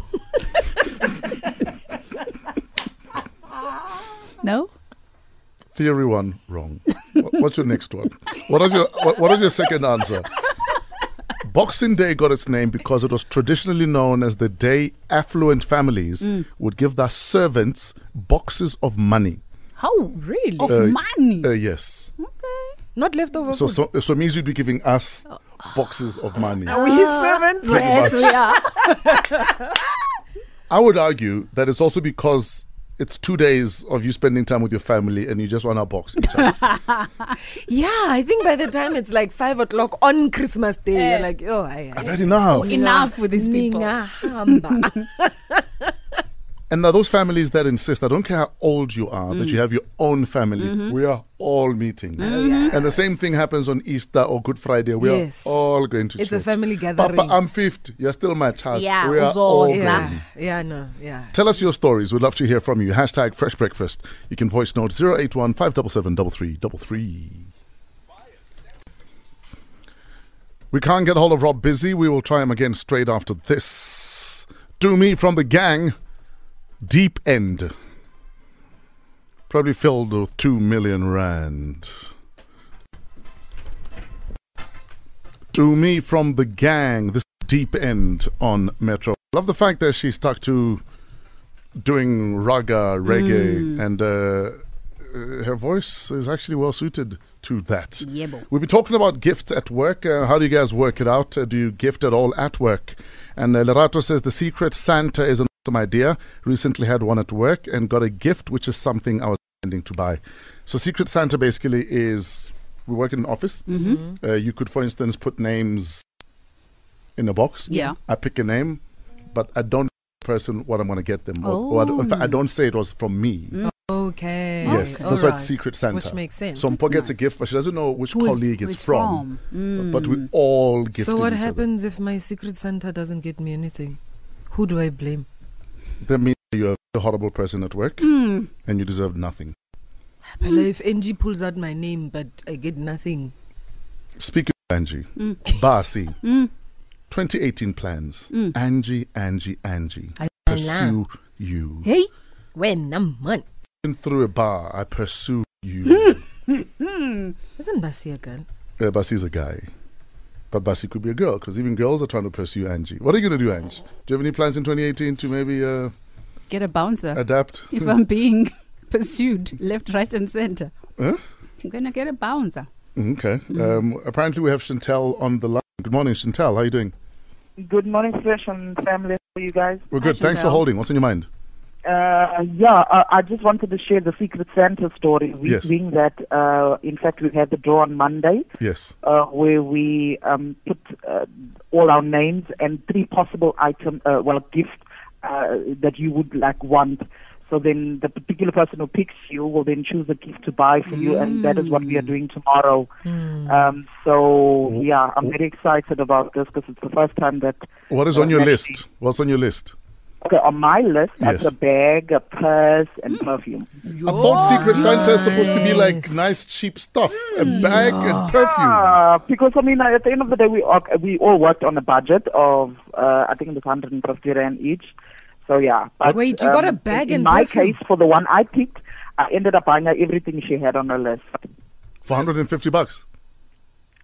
No? Theory one, wrong. Wha- What's your next one? What is your what, what is your second answer? Boxing Day got its name because it was traditionally known as the day affluent families Mm. would give their servants boxes of money. How? Really? Of Uh, money? Uh, yes. Not leftover So, food. so so means you'd be giving us boxes of money. Are we ah. his servants? Yes, much. we are. I would argue that it's also because it's two days of you spending time with your family and you just want a box each other. yeah, I think by the time it's like five o'clock on Christmas Day, you're eh. like, oh, I, I've had enough. Enough with these people. Ninga hamba. And now those families that insist, I don't care how old you are, that Mm. you have your own family. Mhm. We are all meeting. Oh, yeah. And the same thing happens on Easter or Good Friday. We Yes. are all going to It's a family gathering. Papa, I'm 50. You're still my child. Yeah, we are all yeah, going. yeah, no, yeah. Tell us your stories. We'd love to hear from you. Hashtag Fresh Breakfast. You can voice note 081 577 We can't get hold of Rob Busy. We will try him again straight after this. Do me from the gang. Deep End. Probably filled with 2 million rand. Do me from the gang. This deep end on Metro. Love the fact that she stuck to doing raga, reggae, Mm. and uh, uh, her voice is actually well suited to that. We've been talking about gifts at work. Uh, how do you guys work it out? Uh, do you gift at all at work? And uh, Lerato says the secret Santa is an awesome idea. Recently had one at work and got a gift, which is something I was intending to buy. So secret Santa basically is we work in an office. Mhm. Uh, you could, for instance, put names in a box. Yeah. I pick a name, but I don't tell the person what I'm going to get them. Or, or I don't- in fact, I Oh. don't say it was from me. Okay. Yes, All that's why it's right. Secret Santa. Which makes sense. So Some gets a gift, but she doesn't know which Who is- colleague who it's it's from. from. But we Mm. all gift So what each other. happens if my secret Santa doesn't get me anything? Who do I blame? That means you're a horrible person at work Mm. and you deserve nothing. Well, if Angie pulls out my name but I get nothing. Speaking of Angie, Mm. Basi, Mm. 2018 plans. Mm. Angie, Angie, Angie. I- pursue you. Hey, when I'm man. Been through a bar, I pursue you. Isn't Basi a girl? uh, Basi's a guy. But Basi could be a girl because even girls are trying to pursue Angie. What are you going to do, Angie? Do you have any plans in 2018 to maybe uh, Get a bouncer. adapt? If I'm being pursued left, right, and center, Huh? I'm gonna get a bouncer. Okay. Mm. Um, apparently, we have Chantel on the line. Good morning, Chantel. How are you doing? Good morning, Fresh and family. How are you guys? We're good. Thanks for holding. What's on your mind? Uh, yeah, uh, I just wanted to share the Secret Santa story. We Yes. doing that. Uh, in fact, we had the draw on Monday. Yes. Uh, where we um, put uh, all our names and three possible item, uh, well, gifts uh, that you would like want. So then the particular person who picks you will then choose a gift to buy for you, and that is what we are doing tomorrow. Um, so yeah, I'm very excited about this because it's the first time that. What is on your actually- list? What's on your list? Okay, on my list, Yes. that's a bag, a purse, and perfume. I thought Secret Santa is supposed to be like nice, cheap stuff. A bag and perfume. Yeah, because I mean, at the end of the day, we all, we all worked on a budget of uh, I think it was 150 rand each. So yeah. But, Wait, you got a um, bag in, and in my perfume? case, for the one I picked, I ended up buying her everything she had on her list. For 150 bucks.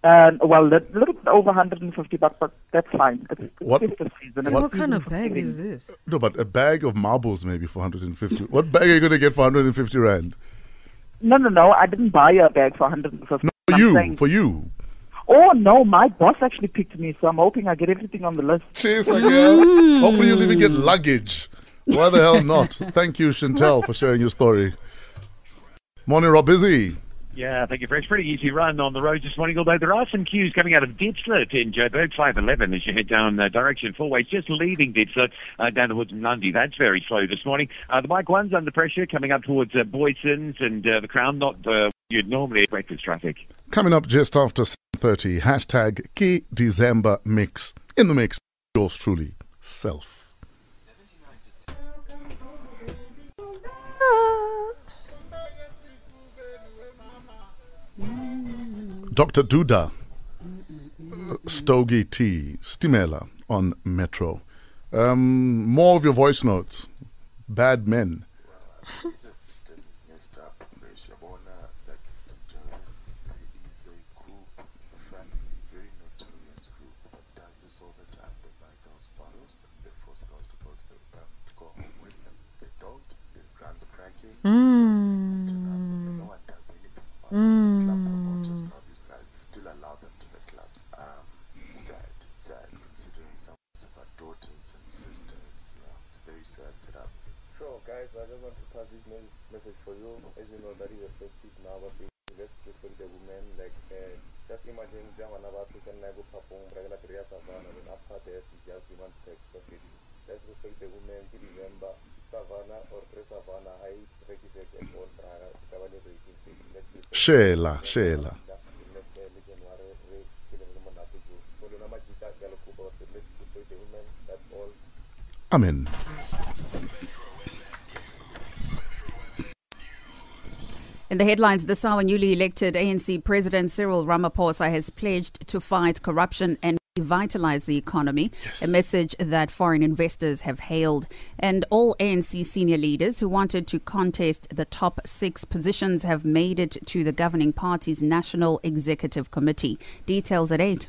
And well, a little bit over 150 bucks, but that's fine. It's, it's What- festive season. What, It's kind of bag giving. is this? No, but a bag of marbles maybe for 150. what bag are you going to get for 150 rand? No, no, no. I didn't buy a bag for 150. No, I'm you. saying- For you. Oh no, my boss actually picked me, so I'm hoping I get everything on the list. Cheers, girl. Hopefully you'll even get luggage. Why the hell not? Thank you, Chantel, for sharing your story. Morning, Rob. Busy. Yeah, thank you, Fresh. Pretty easy run on the roads this morning, although there are some queues coming out of Ditchlet in Joburg, 511, as you head down uh, direction Fourways, just leaving Ditchlet uh, down towards Lundy. That's very slow this morning. Uh, the bike one's under pressure coming up towards uh, Boyson's and uh, the Crown, not uh, you'd normally breakfast traffic. Coming up just after 7.30, hashtag Key December Mix. In the mix, yours truly, Self. Dr. Duda, Stogie T, Stimela on Metro. Um, more of your voice notes. Bad men. the system for you. As you know, that is a festive now, but we let's respect the women. Like, uh, just imagine Jamana African Nago Papung, Savannah, and after that, just human sex. Okay? Respect the women. To remember, Shela, Shela. Amen. In the headlines this hour, newly elected ANC President Cyril Ramaphosa has pledged to fight corruption and revitalize the economy, a message that foreign investors have hailed. And all ANC senior leaders who wanted to contest the top six positions have made it to the governing party's National Executive Committee. Details at 8.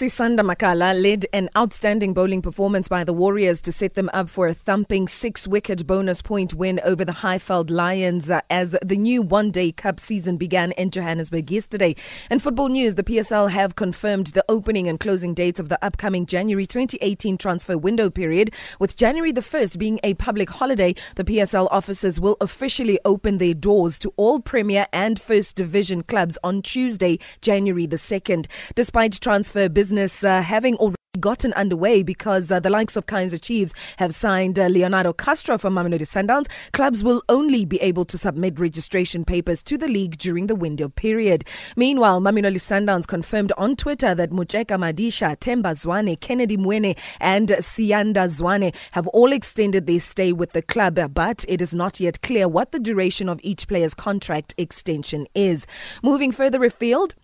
Sisanda Magala led an outstanding bowling performance by the Warriors to set them up for a thumping six wicket bonus point win over the Highveld Lions uh, as the new one day cup season began in Johannesburg yesterday. In football news, the PSL have confirmed the opening and closing dates of the upcoming January 2018 transfer window period. With January the 1st being a public holiday, the PSL offices will officially open their doors to all Premier and First Division clubs on Tuesday, January the 2nd. Despite transfer business uh, having already gotten underway because uh, the likes of Kaizer Chiefs have signed uh, Leonardo Castro from Mamelodi Sundowns. Clubs will only be able to submit registration papers to the league during the window period. Meanwhile, Mamelodi Sundowns confirmed on Twitter that Motjeka Madisha, Themba Zwane, Kennedy Mwene, and Siyanda Zwane have all extended their stay with the club, but it is not yet clear what the duration of each player's contract extension is. Moving further afield,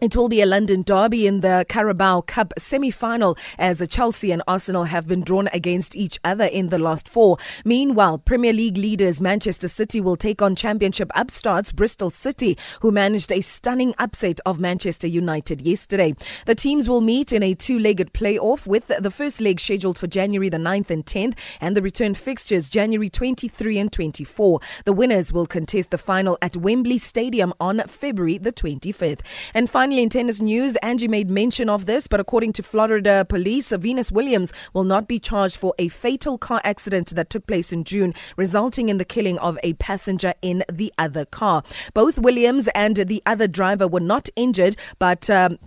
it will be a London derby in the Carabao Cup semi final as Chelsea and Arsenal have been drawn against each other in the last four. Meanwhile, Premier League leaders Manchester City will take on Championship upstarts Bristol City, who managed a stunning upset of Manchester United yesterday. The teams will meet in a two legged playoff with the first leg scheduled for January the 9th and 10th and the return fixtures January 23 and 24. The winners will contest the final at Wembley Stadium on February the 25th. And finally, Finally, in tennis news, Angie made mention of this, but according to Florida police, Venus Williams will not be charged for a fatal car accident that took place in June, resulting in the killing of a passenger in the other car. Both Williams and the other driver were not injured, but. Um,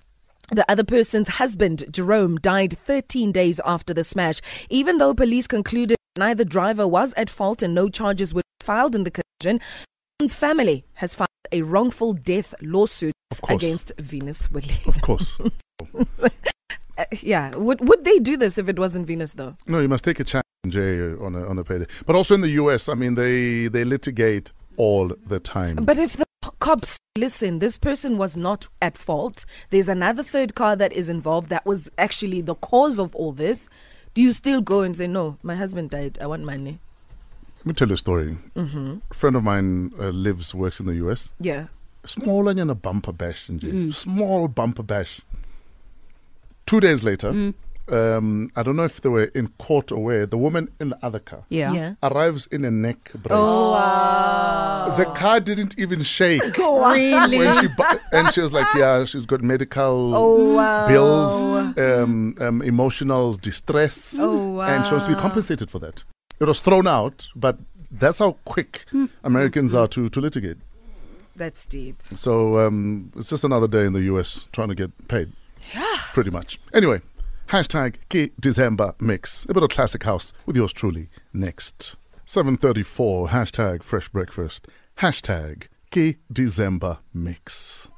the other person's husband, Jerome, died 13 days after the smash. Even though police concluded neither driver was at fault and no charges were filed in the collision, family has filed a wrongful death lawsuit against Venus Williams. Of course. Uh, yeah, would would they do this if it wasn't Venus though? No, you must take a chance, Jay, on a on a payday. But also in the U.S., I mean, they they litigate all the time. But if the cops listen, this person was not at fault. There's another third car that is involved that was actually the cause of all this. Do you still go and say no? My husband died. I want money. Let me tell you a story. Mm-hmm. A friend of mine uh, lives, works in the US. Yeah. Small and a bumper bash. Mm. Small bumper bash. Two days later, Mm. um, I don't know if they were in court or where, the woman in the other car Yeah. Yeah. arrives in a neck brace. Oh, wow. The car didn't even shake. Really? When she bu- and she was like, yeah, she's got medical Oh, wow. bills, um, um, emotional distress, Oh, and she wants to be compensated for that. It was thrown out, but that's how quick Hmm. Americans are to, to litigate. That's deep. So um, it's just another day in the US trying to get paid. Yeah. Pretty much. Anyway, hashtag K December Mix. A bit of classic house with yours truly next. 734, hashtag fresh breakfast, hashtag K December Mix.